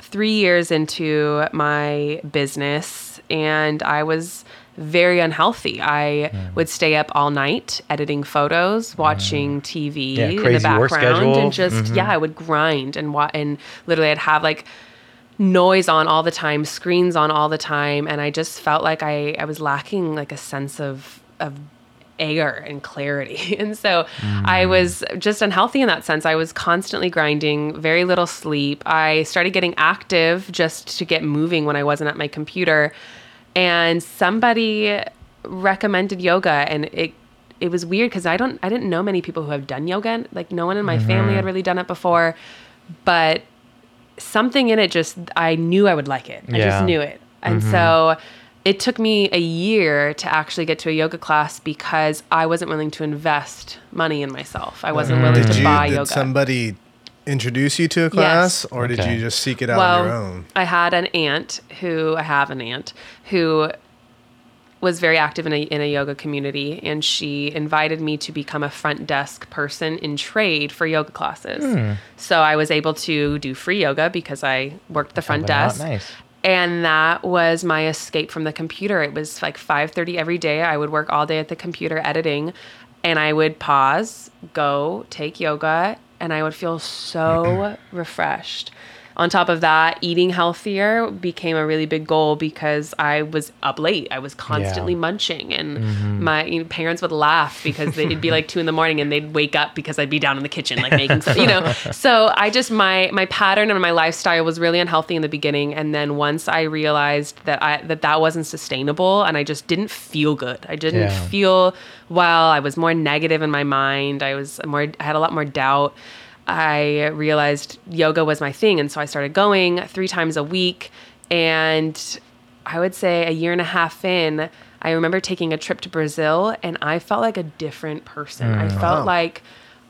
three years into my business and I was very unhealthy. I would stay up all night editing photos, watching TV Yeah, in the background, and just yeah, I would grind and wa- and literally I'd have like noise on all the time, screens on all the time, and I just felt like I I was lacking like a sense of of air and clarity. And so I was just unhealthy in that sense. I was constantly grinding, very little sleep. I started getting active just to get moving when I wasn't at my computer. And somebody recommended yoga and it it was weird because I don't I didn't know many people who have done yoga. Like no one in my mm-hmm. family had really done it before. But something in it just I knew I would like it. I just knew it. And mm-hmm. so it took me a year to actually get to a yoga class because I wasn't willing to invest money in myself. I wasn't mm. willing Did to you, buy did yoga. somebody introduce you to a class or did you just seek it out well, on your own? I had an aunt who I have an aunt who was very active in a in a yoga community and she invited me to become a front desk person in trade for yoga classes. Hmm. So I was able to do free yoga because I worked the front Helping out, desk. nice. And that was my escape from the computer. It was like 5:30 every day. I would work all day at the computer editing and I would pause, go take yoga, and I would feel so refreshed. On top of that, eating healthier became a really big goal because I was up late. I was constantly Yeah. munching, and mm-hmm. my you know, parents would laugh because they- it'd be like two in the morning, and they'd wake up because I'd be down in the kitchen like making stuff, you know. So I just my my pattern and my lifestyle was really unhealthy in the beginning, and then once I realized that I that that wasn't sustainable, and I just didn't feel good. I didn't Yeah. feel well. I was more negative in my mind. I was more. I had a lot more doubt. I realized yoga was my thing. And so I started going three times a week. And I would say a year and a half in, I remember taking a trip to Brazil and I felt like a different person. I mm. felt Wow. like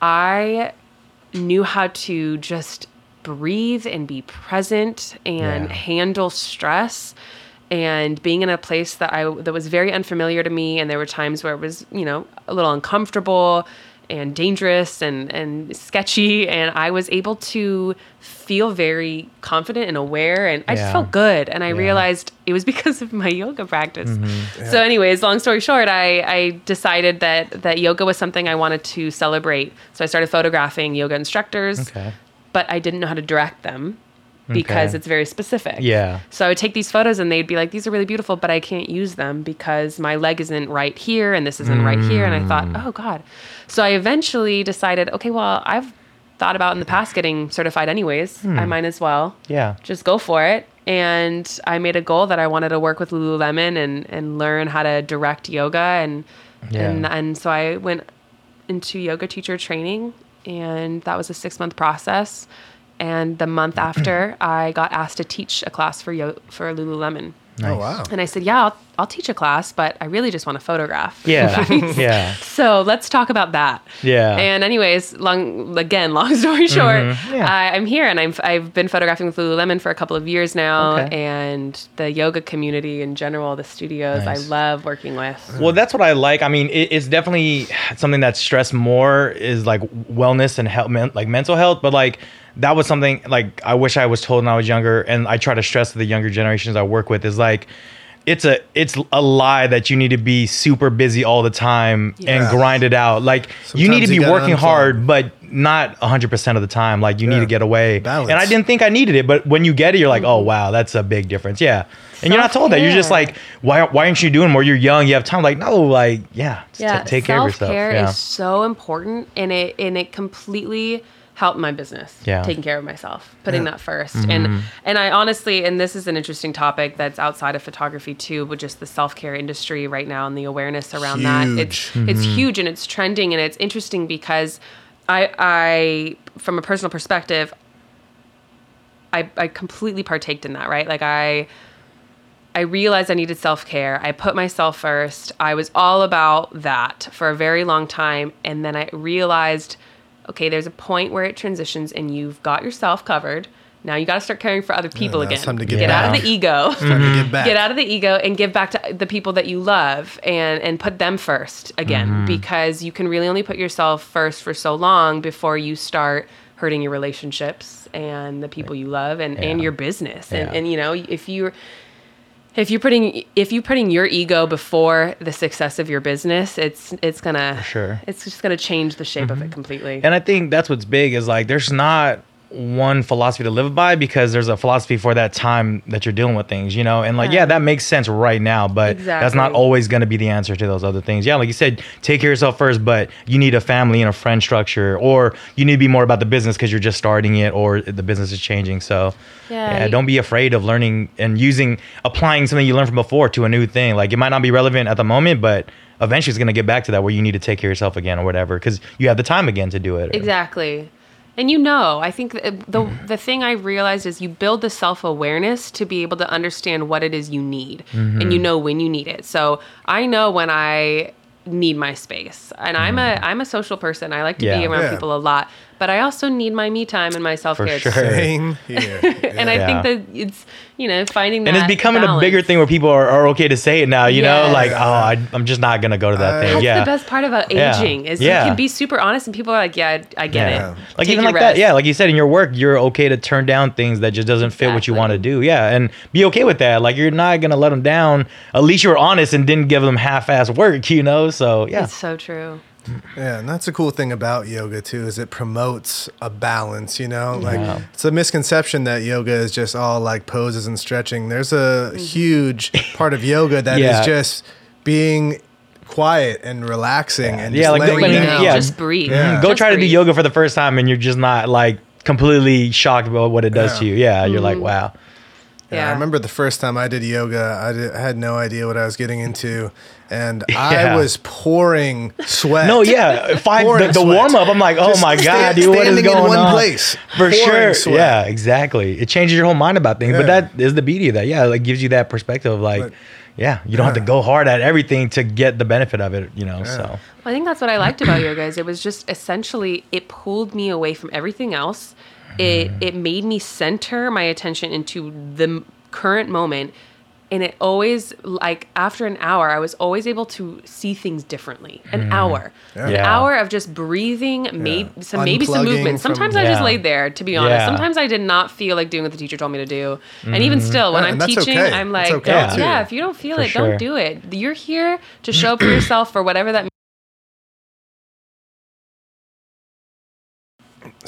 I knew how to just breathe and be present and Yeah. handle stress and being in a place that I that was very unfamiliar to me and there were times where it was, you know, a little uncomfortable and dangerous and and sketchy and I was able to feel very confident and aware and I just felt good and I Yeah. realized it was because of my yoga practice. Mm-hmm. So anyways, long story short, I I decided that that yoga was something I wanted to celebrate. So I started photographing yoga instructors Okay. but I didn't know how to direct them because Okay. it's very specific. Yeah. So I would take these photos and they'd be like, these are really beautiful, but I can't use them because my leg isn't right here and this isn't right here. And I thought, Mm. oh God. So I eventually decided, okay, well, I've thought about in the past getting certified anyways. Hmm. I might as well Yeah. just go for it. And I made a goal that I wanted to work with Lululemon and, and learn how to direct yoga. And, Yeah. and, and so I went into yoga teacher training and that was a six month process. And the month after, I got asked to teach a class for yo- for Lululemon. Oh wow. And I said, "Yeah, I'll, I'll teach a class, but I really just want to photograph." Yeah. yeah. So let's talk about that. Yeah. And anyways, long again, long story short, Mhm. Yeah. I, I'm here and I've I've been photographing with Lululemon for a couple of years now, Okay. and the yoga community in general, the studios, Nice. I love working with. Well, that's what I like. I mean, it, it's definitely something that's stressed more is like wellness and health, men, like mental health. But like that was something like I wish I was told when I was younger, and I try to stress to the younger generations I work with is like. It's a it's a lie that you need to be super busy all the time Yeah. and grind it out. Like you need to be working hard, but not 100% of the time. Like you need to get away. Balance. And I didn't think I needed it, but when you get it, you're like, oh wow, that's a big difference. Yeah. And you're not told that. You're just like, why why aren't you doing more? You're young, you have time. Like, no, like, yeah, just yeah, ta- take care of yourself. Self-care Yeah. is so important, and it and it completely helped my business. Yeah. Mm-hmm. taking care of myself, putting that 1st and and I honestly, and this is an interesting topic that's outside of photography too, but just the self-care industry right now and the awareness around that. It's it's Mm-hmm. huge and it's trending and it's interesting because I I from a personal perspective, I I completely partaked in that. Right, like I. I realized I needed self care. I put myself first. I was all about that for a very long time. And then I realized okay, there's a point where it transitions and you've got yourself covered. Now you got to start caring for other people now it's again. time to get get out of the ego. Time to mm-hmm. get back. Get out of the ego and give back to the people that you love and and put them first again mm-hmm. because you can really only put yourself first for so long before you start hurting your relationships and the people you love and, and your business. And Yeah. and you know, if you're if you're putting if you're putting your ego before the success of your business, it's it's gonna For sure. Mm-hmm. it's just gonna change the shape of it completely. And I think that's what's big is like there's not one philosophy to live by because there's a philosophy for that time that you're dealing with things, you know? And like, yeah, Yeah. that makes sense right now, but that's not always going to be the answer to those other things. Yeah, like you said, take care of yourself first, but you need a family and a friend structure, or you need to be more about the business because you're just starting it or the business is changing. So, Yeah, yeah, you- don't be afraid of learning and using, applying something you learned from before to a new thing. Like, it might not be relevant at the moment, but eventually it's going to get back to that where you need to take care of yourself again or whatever because you have the time again to do it. Exactly. And you know, I think the the, mm-hmm. the thing I realized is you build the self awareness to be able to understand what it is you need, and you mm-hmm. know when you need it. So I know when I need my space, and I'm a mm-hmm. I'm a social person. I like to be around Yeah. people a lot, but I also need my me time and my self care. sure. Same here. And I Yeah. think that it's you know finding that and it's becoming a bigger thing where people are, are okay to say it now, you know? Like, oh, I, I'm just not going to go to that Uh, thing. That's yeah. the best part about Yeah. aging is Yeah. you can be super honest, and people are like, "Yeah, I get Yeah. it." Like Take even your like that, yeah. Like you said in your work, you're okay to turn down things that just doesn't fit what you want to do. Yeah, and be okay with that. Like you're not gonna let them down. At least you were honest and didn't give them half-ass work, you know. So yeah, It's so true. Yeah, and that's the cool thing about yoga too is it promotes a balance, you know? Like Yeah. it's a misconception that yoga is just all like poses and stretching. There's a huge part of yoga that is Yeah. just being quiet and relaxing and Yeah, just like, letting I mean, down. yeah. Just breathe. Yeah. Go Just try to do yoga for the first time and you're just not like completely shocked about what it does Yeah. to you. Yeah, you're Mm-hmm. like, wow. Yeah, I remember the first time I did yoga, I, did, I had no idea what I was getting into, and I was pouring sweat. No, yeah, five the, the warm up. I'm like, oh Just my god, stand- dude, what is standing in going one on? place, for sure. sweat. Yeah, exactly. It changes your whole mind about things. But that is the beauty of that. Yeah, it like gives you that perspective of like, But- yeah, you don't have to go hard at everything to get the benefit of it. You know, so I think that's what I liked about yoga guys. it was just essentially it pulled me away from everything else. It Mm-hmm. it made me center my attention into the m- current moment and it always like after an hour I was always able to see things differently. An hour. An Mm-hmm. Yeah. hour of just breathing, made some maybe some Unplugging movement. from- Sometimes I just laid there to be honest. Yeah. Sometimes I did not feel like doing what the teacher told me to do. And even still when Yeah, I'm teaching okay. I'm like okay, yeah, if you don't feel For it, sure. don't do it. You're here to show up for yourself for whatever that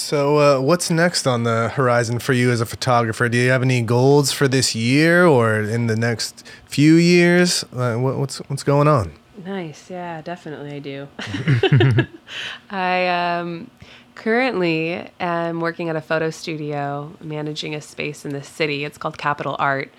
So, uh, what's next on the horizon for you as a photographer? Do you have any goals for this year or in the next few years? Uh, what, what's what's going on? Nice. Yeah, definitely I do. I um, currently am working at a photo studio managing a space in the city. It's called Capital Art.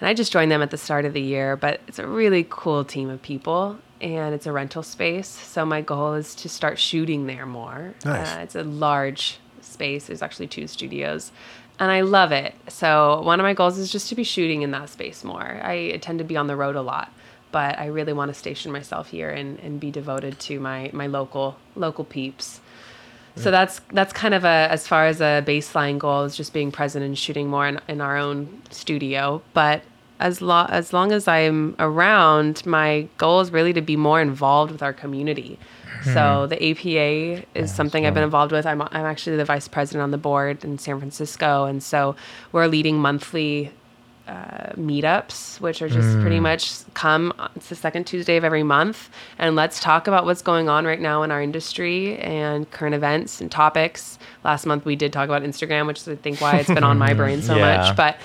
And I just joined them at the start of the year, but it's a really cool team of people and it's a rental space. So my goal is to start shooting there more. Nice. Uh, it's a large space. There's actually two studios. And I love it. So one of my goals is just to be shooting in that space more. I tend to be on the road a lot, but I really want to station myself here and, and be devoted to my, my local local peeps. So that's that's kind of a as far as a baseline goal is just being present and shooting more in, in our own studio. But as lo- as long as I'm around, my goal is really to be more involved with our community. So the APA is something I've been involved with. I'm I'm actually the vice president on the board in San Francisco, and so we're leading monthly uh, meetups, which are just pretty much come. It's the second Tuesday of every month, and let's talk about what's going on right now in our industry and current events and topics. Last month we did talk about Instagram, which is I think why it's been on my brain so Yeah. much. But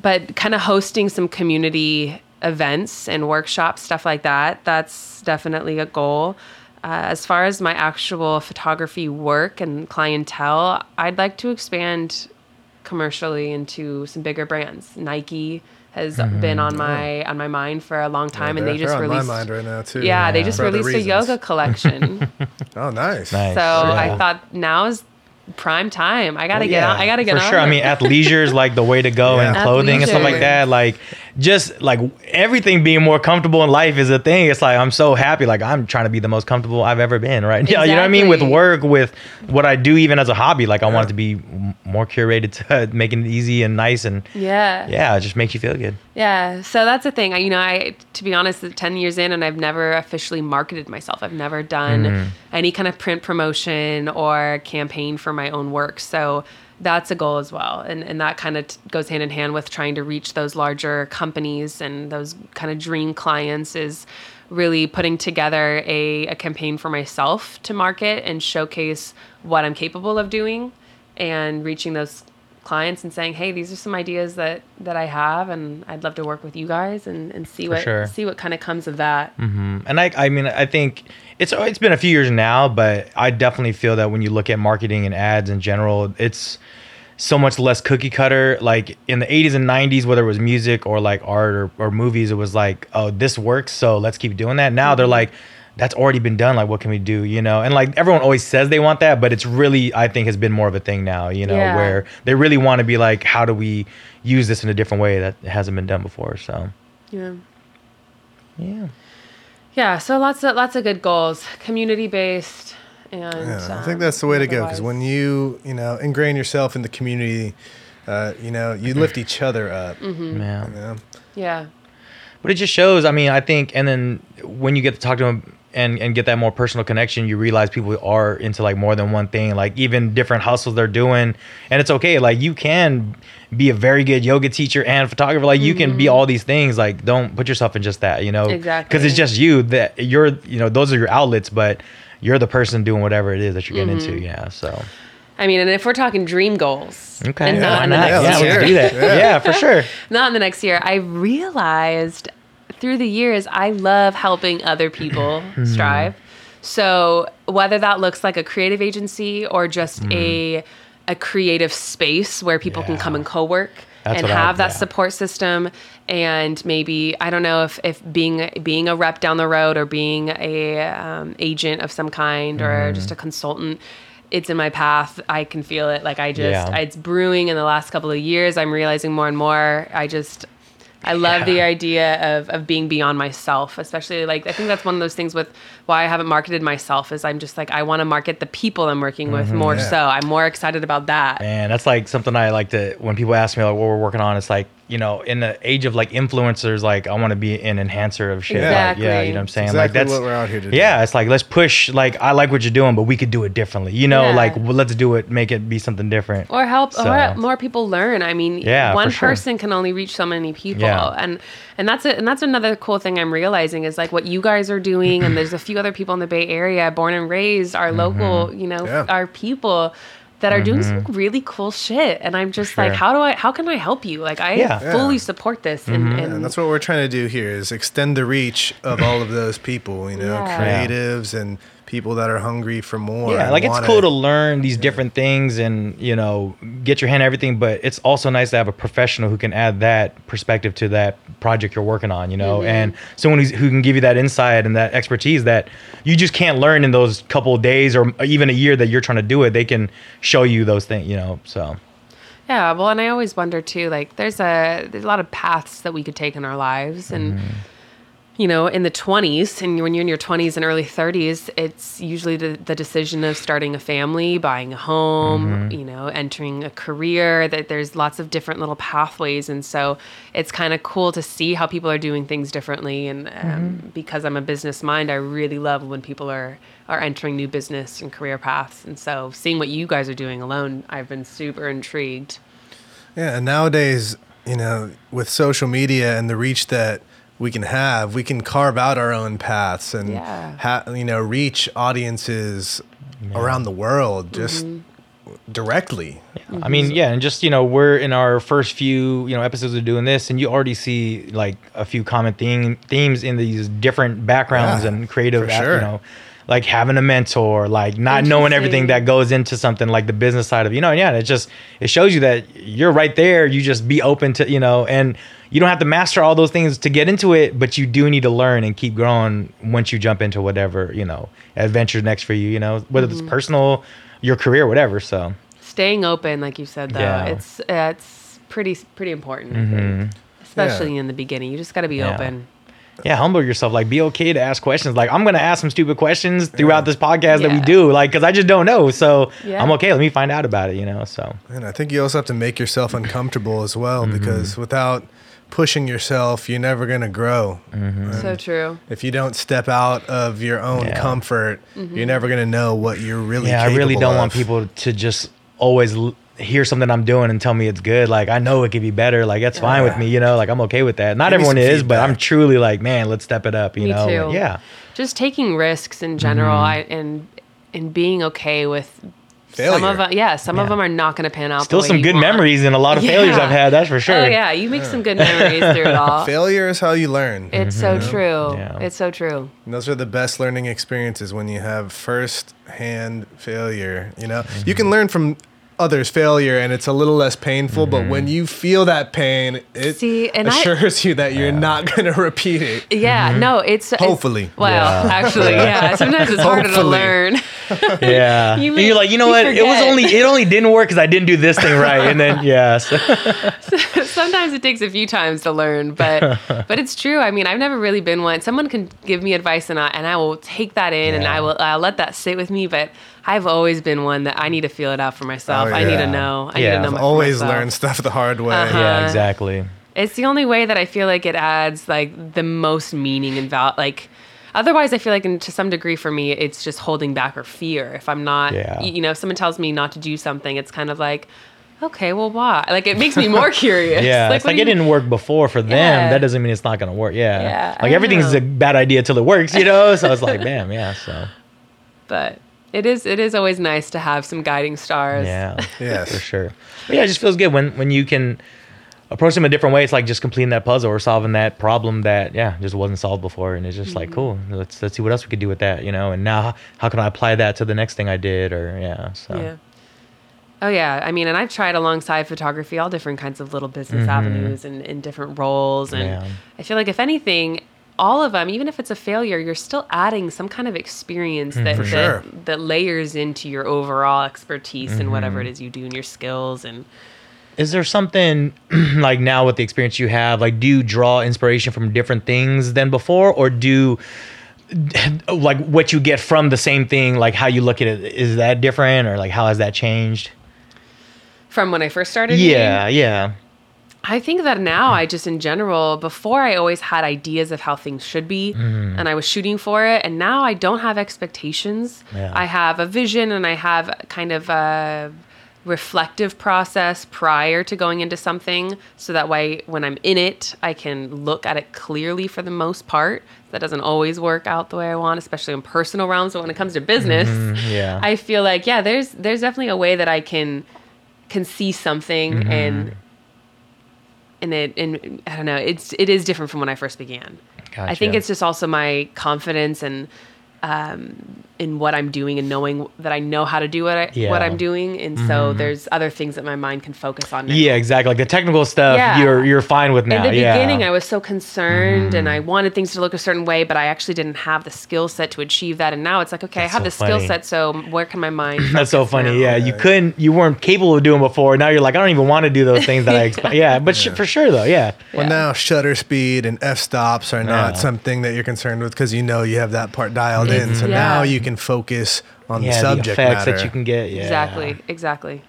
but kind of hosting some community events and workshops, stuff like that. That's definitely a goal. Uh, as far as my actual photography work and clientele, I'd like to expand commercially into some bigger brands. Nike has been on my on my mind for a long time, and they're- just they're on released. my mind right now too. yeah, they just For released a yoga collection. Oh, nice. nice. so Yeah. I thought now is prime time. I gotta Well, get yeah, on. I gotta get for on. sure. I mean, athleisure is like the way to go in Yeah. clothing and stuff like that. Like, just like everything being more comfortable in life is a thing. It's like I'm so happy. Like I'm trying to be the most comfortable I've ever been. Right? Yeah. You know what I mean? With work, with what I do, even as a hobby. Like I want it to be more curated to making it easy and nice and yeah. yeah, it just makes you feel good. Yeah, so that's the thing. I, you know, I to be honest, ten years in, and I've never officially marketed myself. I've never done Mm-hmm. any kind of print promotion or campaign for my own work. So that's a goal as well, and and that kind of t- goes hand in hand with trying to reach those larger companies and those kind of dream clients. Is really putting together a, a campaign for myself to market and showcase what I'm capable of doing, and reaching those clients and saying, "Hey, these are some ideas that that I have, and I'd love to work with you guys and, and see what sure. see what kind of comes of that." Mm-hmm. And I, I mean, I think it's it's been a few years now, but I definitely feel that when you look at marketing and ads in general, it's so much less cookie cutter. Like in the 80s and 90s, whether it was music or like art or, or movies, it was like, oh, this works, so let's keep doing that. Now they're mm-hmm. like, that's already been done. Like, what can we do? You know, and like everyone always says they want that, but it's really, I think, has been more of a thing now. You know, Yeah. where they really want to be like, how do we use this in a different way that hasn't been done before? So, Yeah. yeah. Yeah, so lots of lots of good goals, community based, and Yeah, I um, think that's the way to go because when you you know ingrain yourself in the community, uh, you know you lift each other up. Mm-hmm. Yeah. You know? yeah, But it just shows. I mean, I think, and then when you get to talk to them and and get that more personal connection, you realize people are into like more than one thing, like even different hustles they're doing, and it's okay. Like you can be a very good yoga teacher and photographer. Like you can be mm-hmm. all these things. Like don't put yourself in just that, you know, Exactly. because it's just you that you're, you know, those are your outlets, but you're the person doing whatever it is that you're getting into. Mm-hmm. Yeah, so I mean, and if we're talking dream goals, okay, and yeah, not why in the not? next Yeah, let's year, let's do that. Yeah. yeah, for sure. not in the next year, I realized through the years I love helping other people Mm-hmm. strive. So whether that looks like a creative agency or just a a creative space where people can Mm-hmm. Come and co-work That's and what I- have that yeah. support system and maybe I don't know if, if being being a rep down the road or being a um, agent of some kind Mm-hmm. or just a consultant it's in my path i can feel it like i just Yeah. it's brewing in the last couple of years i'm realizing more and more i just I love the idea of, of being beyond myself, especially like I think that's one of those things with why I haven't marketed myself is I'm just like I want to market the people I'm working with mm-hmm. more Yeah. so. I'm more excited about that. Man, that's like something I like to when people ask me like what we're working on. It's like you know, in the age of like influencers, like I want to be an enhancer of shit. Like, yeah, you know what I'm saying. Exactly like that's what we're out here to do. Yeah, it's like let's push. Like I like what you're doing, but we could do it differently. You know, Yeah. like well, let's do it, make it be something different. or help So- or more people learn. I mean, Yeah, one for sure. person can only reach so many people, Yeah. and and that's it. And that's another cool thing I'm realizing is like what you guys are doing, and there's a few other people in the Bay Area, born and raised, our Mm-hmm. local, you know, Yeah. our people. That are doing some really cool shit, and I'm just like, how do I? How can I help you? Like, I Yeah. fully Yeah. support this, and, and, And that's what we're trying to do here is extend the reach of all of those people, you know, Yeah. creatives and people that are hungry for more. Yeah, like it's wanna- cool to learn these different things and you know get your hand in everything, but it's also nice to have a professional who can add that perspective to that project you're working on. You know, Mm-hmm. and someone who's, who can give you that insight and that expertise that you just can't learn in those couple of days or even a year that you're trying to do it. They can show you those things. You know, so Yeah, well, and I always wonder too. Like, there's a there's a lot of paths that we could take in our lives, and Mm-hmm. You know, in the 20s, and when you're in your 20s and early 30s, it's usually the, the decision of starting a family, buying a home, Mm-hmm. you know, entering a career. That there's lots of different little pathways, and so it's kind of cool to see how people are doing things differently. And um, Mm-hmm. because I'm a business mind, I really love when people are are entering new business and career paths. And so, seeing what you guys are doing alone, I've been super intrigued. Yeah, and nowadays, you know, with social media and the reach that we can have, we can carve out our own paths and Yeah. ha- you know, reach audiences around the world just mm-hmm. directly. I mean, mm-hmm. yeah, and just you know, we're in our first few you know episodes of doing this, and you already see like a few common theme themes in these different backgrounds Yeah, and creative, sure. you know, like having a mentor, like not knowing everything that goes into something like the business side of you know, and yeah, it just it shows you that you're right there. You just be open to you know, and you don't have to master all those things to get into it, but you do need to learn and keep growing once you jump into whatever you know adventure next for you. You know, whether Mm-hmm. it's personal, your career, whatever. So. staying open like you said though Yeah. it's it's pretty pretty important I think. especially in the beginning you just got to be Yeah. open Yeah, humble yourself. Like, be okay to ask questions. Like, I'm gonna ask some stupid questions throughout this podcast that we do, like, because I just don't know. So Yeah. I'm okay. Let me find out about it. You know. So And I think you also have to make yourself uncomfortable as well Mm-hmm. because without pushing yourself, you're never going to grow. so true If you don't step out of your own Yeah. comfort, Mm-hmm. you're never going to know what you're really yeah, I really don't of. want people to just always l- hear something I'm doing and tell me it's good. Like, I know it could be better. Like, that's fine with me. You know. Like, I'm okay with that. Not Give everyone some is, but I'm truly like, man, let's step it up. You Me know. too. Like, yeah. just taking risks in general Mm-hmm. I, and and being okay with some of them yeah some of them are not going to pan out Still some good want. memories and a lot of failures I've had. That's for sure. oh yeah you make some good memories through it all Failure is how you learn. it's so true Mm-hmm. Yeah. it's so true And those are the best learning experiences when you have first hand failure. You know, Mm-hmm. you can learn from others' failure and it's a little less painful, but when you feel that pain, it See, and I- assures you that you're not going to repeat it. yeah no it's it's- Hopefully. well Mm-hmm. Yeah. actually yeah sometimes it's harder to learn Yeah. You And may- you're like, you know you what? It was only it only didn't work because I didn't do this thing right. And then yeah. So. Sometimes it takes a few times to learn but but it's true i mean i've never really been one someone can give me advice and i and i will take that in and i will i'll let that sit with me but i've always been one that i need to feel it out for myself Oh, i need to know i Yeah. need to know always myself. learned stuff the hard way. Uh-huh. Yeah, exactly. it's the only way that i feel like it adds like the most meaning and value like Otherwise, I feel like, in, to some degree, for me, it's just holding back or fear. If I'm not, Yeah. you know, if someone tells me not to do something, it's kind of like, okay, well, why? Like, it makes me more curious. Yeah, like, it's like do it you- didn't work before for them. Yeah. That doesn't mean it's not gonna work. Yeah, Yeah, like don't everything's know. a bad idea till it works, you know. so it's like, damn, yeah. So But it is, it is always nice to have some guiding stars. yeah, Yes. for sure. But yeah, it just feels good when when you can approach them a different way. It's like just completing that puzzle or solving that problem that yeah just wasn't solved before, and it's just like mm-hmm. cool. Let's let's see what else we could do with that, you know. And now how can I apply that to the next thing I did or yeah. So Yeah. Oh yeah, I mean, and I've tried alongside photography all different kinds of little business mm-hmm. avenues and in different roles, and Yeah. I feel like if anything, all of them, even if it's a failure, you're still adding some kind of experience mm-hmm. that For that, sure. that layers into your overall expertise and whatever mm-hmm. it is you do and your skills and Is there something like now with the experience you have, like do you draw inspiration from different things than before, or do like what you get from the same thing, like how you look at it, is that different, or like how has that changed? From when I first started. you mean? Yeah, yeah, I think that now I just in general, before I always had ideas of how things should be Mm-hmm. and I was shooting for it. And now I don't have expectations. Yeah. I have a vision and I have kind of a reflective process prior to going into something. So that way, when I'm in it, I can look at it clearly for the most part. That doesn't always work out the way I want, especially in personal realms. But when it comes to business, Mm-hmm. yeah. I feel like, yeah, there's, there's definitely a way that I can, can see something Mm-hmm. and and it and I don't know, it's it is different from when I first began. I think it's just also my confidence and um, in what I'm doing and knowing that I know how to do what I, Yeah. Mm-hmm. what I'm doing, and so there's other things that my mind can focus on. now. yeah, exactly. Like the technical stuff, Yeah. you're you're fine with now. In the yeah. beginning, I was so concerned and I Mm-hmm. wanted things to look a certain way, but I actually didn't have the skill set to achieve that. And now it's like, okay, That's I have so the skill set, so where can my mind? That's so funny. now? Yeah, you couldn't, you weren't capable of doing before. Now you're like, I don't even want to do those things that I expect. Yeah, but sh- for sure though, yeah. Well, Yeah. now shutter speed and f stops are not Yeah. something that you're concerned with because you know you have that part dialed in. So Yeah. now you can focus on Yeah, the subject the effects matter. that you can get. Yeah. Exactly, exactly.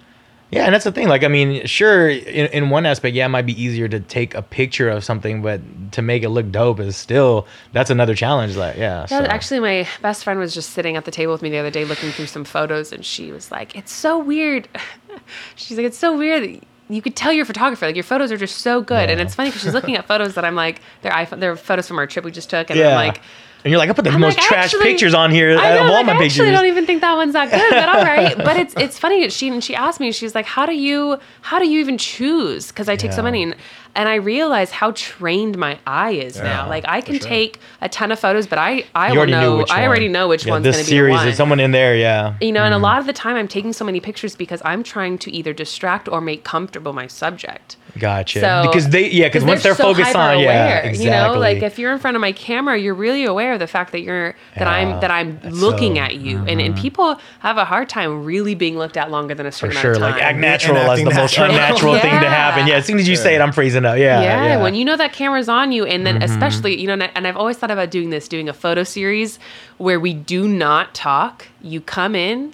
Yeah, and that's the thing. Like, I mean, sure, in, in one aspect, yeah, it might be easier to take a picture of something, but to make it look dope is still that's another challenge. Like, yeah. Yeah, so. actually, my best friend was just sitting at the table with me the other day looking through some photos, and she was like, "It's so weird." she's like, "It's so weird." that You could tell you're photographer. Like your photos are just so good, and it's funny because she's looking at photos that I'm like, they're iPhone, they're photos from our trip we just took, and yeah. I'm like, and you're like, I put the I'm most like, trash actually- pictures on here I know, of all like, my I pictures. actually don't even think that one's that good, but all right. But it's it's funny. She and she asked me. She's like, "How do you how do you even choose?" Because I take so many, and, and I realize how trained my eye is now. Like I can sure. take a ton of photos, but I I will already know. which I already know which yeah, one's this going to be series. the one. There's someone in there. Yeah. you know, and a Mm-hmm. lot of the time I'm taking so many pictures because I'm trying to either distract or make comfortable my subject. Gotcha. So because they, yeah, because once they're, so focused on, yeah, hyper-aware, exactly. You know, like if you're in front of my camera, you're really aware of the fact that you're that Yeah, I'm that I'm looking so- at you, and and people have a hard time really being looked at longer than a for certain sure, amount of time. like act natural And as the acting most natural. unnatural thing to happen. Yeah, as soon as you say it, I'm freezing up. Yeah, yeah, yeah. when you know that camera's on you, and then Mm-hmm. especially, you know, and I- and I've always thought about doing this, doing a photo series where we do not talk. You come in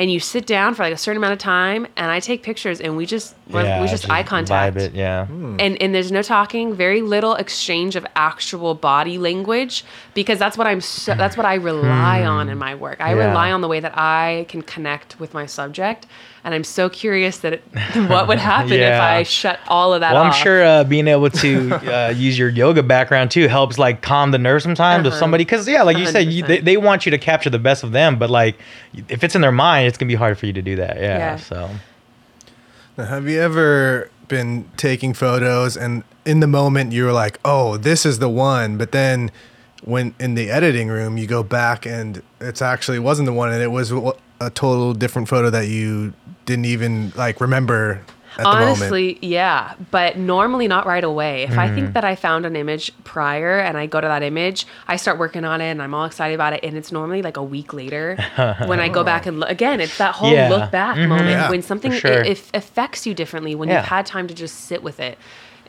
and you sit down for like a certain amount of time, and I take pictures, and we just yeah, we just eye contact. Vibe it, yeah. and and there's no talking very little exchange of actual body language because that's what i'm so, that's what i rely on in my work i Hmm. Yeah. rely on the way that i can connect with my subject and i'm so curious that it, what would happen if i shut all of that Well, I'm sure uh, being able to uh, use your yoga background too helps like calm the nerves sometimes of Uh-huh. somebody. Because yeah, like you said, you, they, they want you to capture the best of them, but like if it's in their mind, it's gonna be hard for you to do that. Yeah. Yeah. So Now, have you ever been taking photos and in the moment you were like, "Oh, this is the one," but then when in the editing room you go back and it's actually wasn't the one and it was a total different photo that you didn't even like remember at the moment. Honestly, yeah, but normally not right away. If I Mm-hmm. think that I found an image prior and I go to that image, I start working on it and I'm all excited about it, and it's normally like a week later when I go back and look again. It's that whole Yeah. look back Mhm. moment Yeah, when something sure. it, it affects you differently when Yeah. you've had time to just sit with it.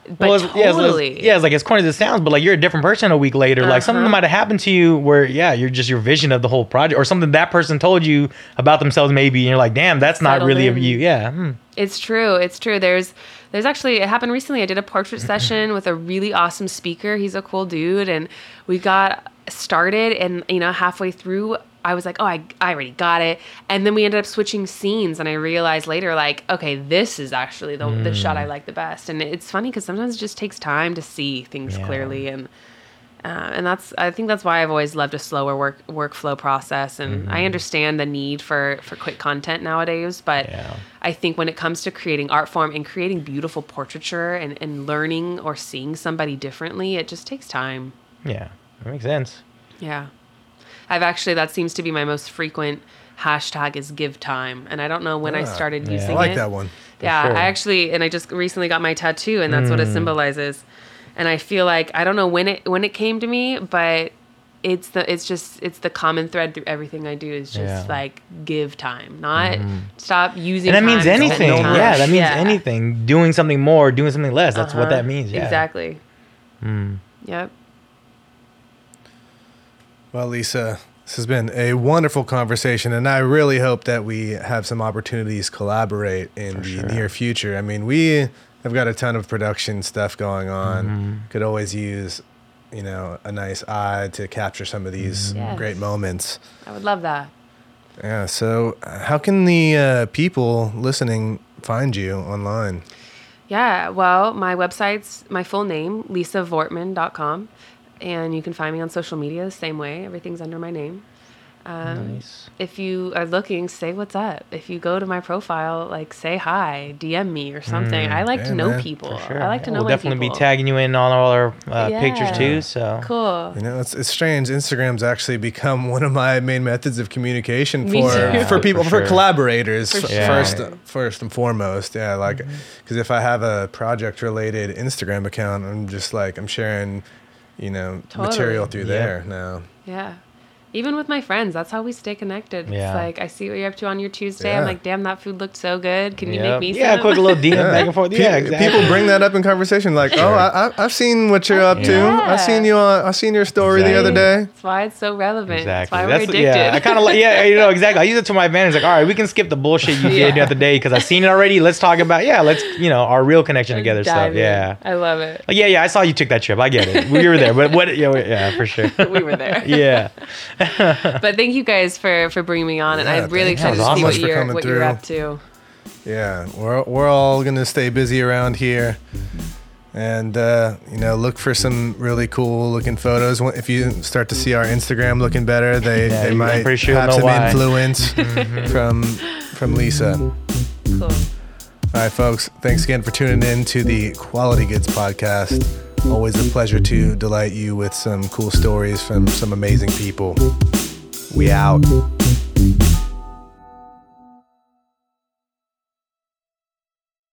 But Well, it's- yeah, it's- totally, yeah, it's like as corny as it sounds, but like you're a different person a week later. Like something Uh-huh. might have happened to you where, yeah, you're just your vision of the whole project, or something that person told you about themselves, maybe, and you're like, damn, that's not Settled really of in. you. Yeah. hmm. It's true. It's true. There's there's actually it happened recently. I did a portrait session with a really awesome speaker. He's a cool dude and we got started and you know halfway through I was like, oh, I, I already got it. And then we ended up switching scenes, and I realized later, like, okay, this is actually the, the shot I like the best. And it's funny because sometimes it just takes time to see things Yeah. clearly. And uh, and that's I think that's why I've always loved a slower work workflow process. And I understand the need for for quick content nowadays, but Yeah. I think when it comes to creating art form and creating beautiful portraiture and, and learning or seeing somebody differently, it just takes time. Yeah, that makes sense. Yeah. I've actually, that seems to be my most frequent hashtag is give time. And I don't know when I Ah, started yeah. using I like it. that one. Yeah, sure. I actually, and I just recently got my tattoo, and that's what it Mm. symbolizes. And I feel like I don't know when it when it came to me, but it's the it's just it's the common thread through everything I do is just Yeah. like give time, not stop using. And that means time to anything. time. Yeah, that means Yeah. anything. Doing something more, doing something less. That's what Uh-huh. that means. Yeah. Exactly. Mm. Yep. Well, Lisa, this has been a wonderful conversation, and I really hope that we have some opportunities collaborate in For the sure. near future. I mean, we have got a ton of production stuff going on. Mm-hmm. Could always use, you know, a nice eye to capture some of these Yes. great moments. I would love that. Yeah. So, uh, how can the uh, people listening find you online? Yeah, well, my website's my full name, lisavortman.com. And you can find me on social media the same way. Everything's under my name. Um, Nice. If you are looking, say what's up. If you go to my profile, like say hi, DM me or something. I like yeah, to know man, people. Sure. I like to Yeah, know We'll my definitely people. be tagging you in on all our uh, pictures too. So Cool. You know, it's, it's strange. Instagram's actually become one of my main methods of communication for too. for people For for, collaborators For f- sure. Yeah. first first and foremost. Yeah, like because if I have a project related Instagram account, I'm just like I'm sharing, you know, material through Yeah. there now. Yeah. Even with my friends, that's how we stay connected. Yeah. It's like I see what you're up to on your Tuesday. Yeah. I'm like, damn, that food looked so good. Can you Yep. make me yeah, some? quick little DM Yeah. back and forth. Pe- Yeah, exactly. People bring that up in conversation, like, "Oh, I, I, I've seen what you're up to. Yeah. I seen you on. I seen your story the other day." That's why it's so relevant. Exactly. That's why we're addicted. yeah. I kind of like yeah, you know exactly. I use it to my advantage. Like, all right, we can skip the bullshit you did the other day because I've seen it already. Let's talk about yeah. Let's you know our real connection together stuff. In. Yeah. I love it. Like, yeah, yeah. I saw you took that trip. I get it. We were there, but what? Yeah, we- yeah, for sure. We were there. yeah. But thank you guys for for bringing me on, and Yeah, I'm really excited to see what you're coming what you're up to. Yeah, we're we're all gonna stay busy around here, and uh, you know, look for some really cool looking photos. If you start to see our Instagram looking better, they Yeah, they might sure have some why. influence from from Lisa. All Cool. right, folks. Thanks again for tuning in to the Quality Goods podcast. Always a pleasure to delight you with some cool stories from some amazing people. We out.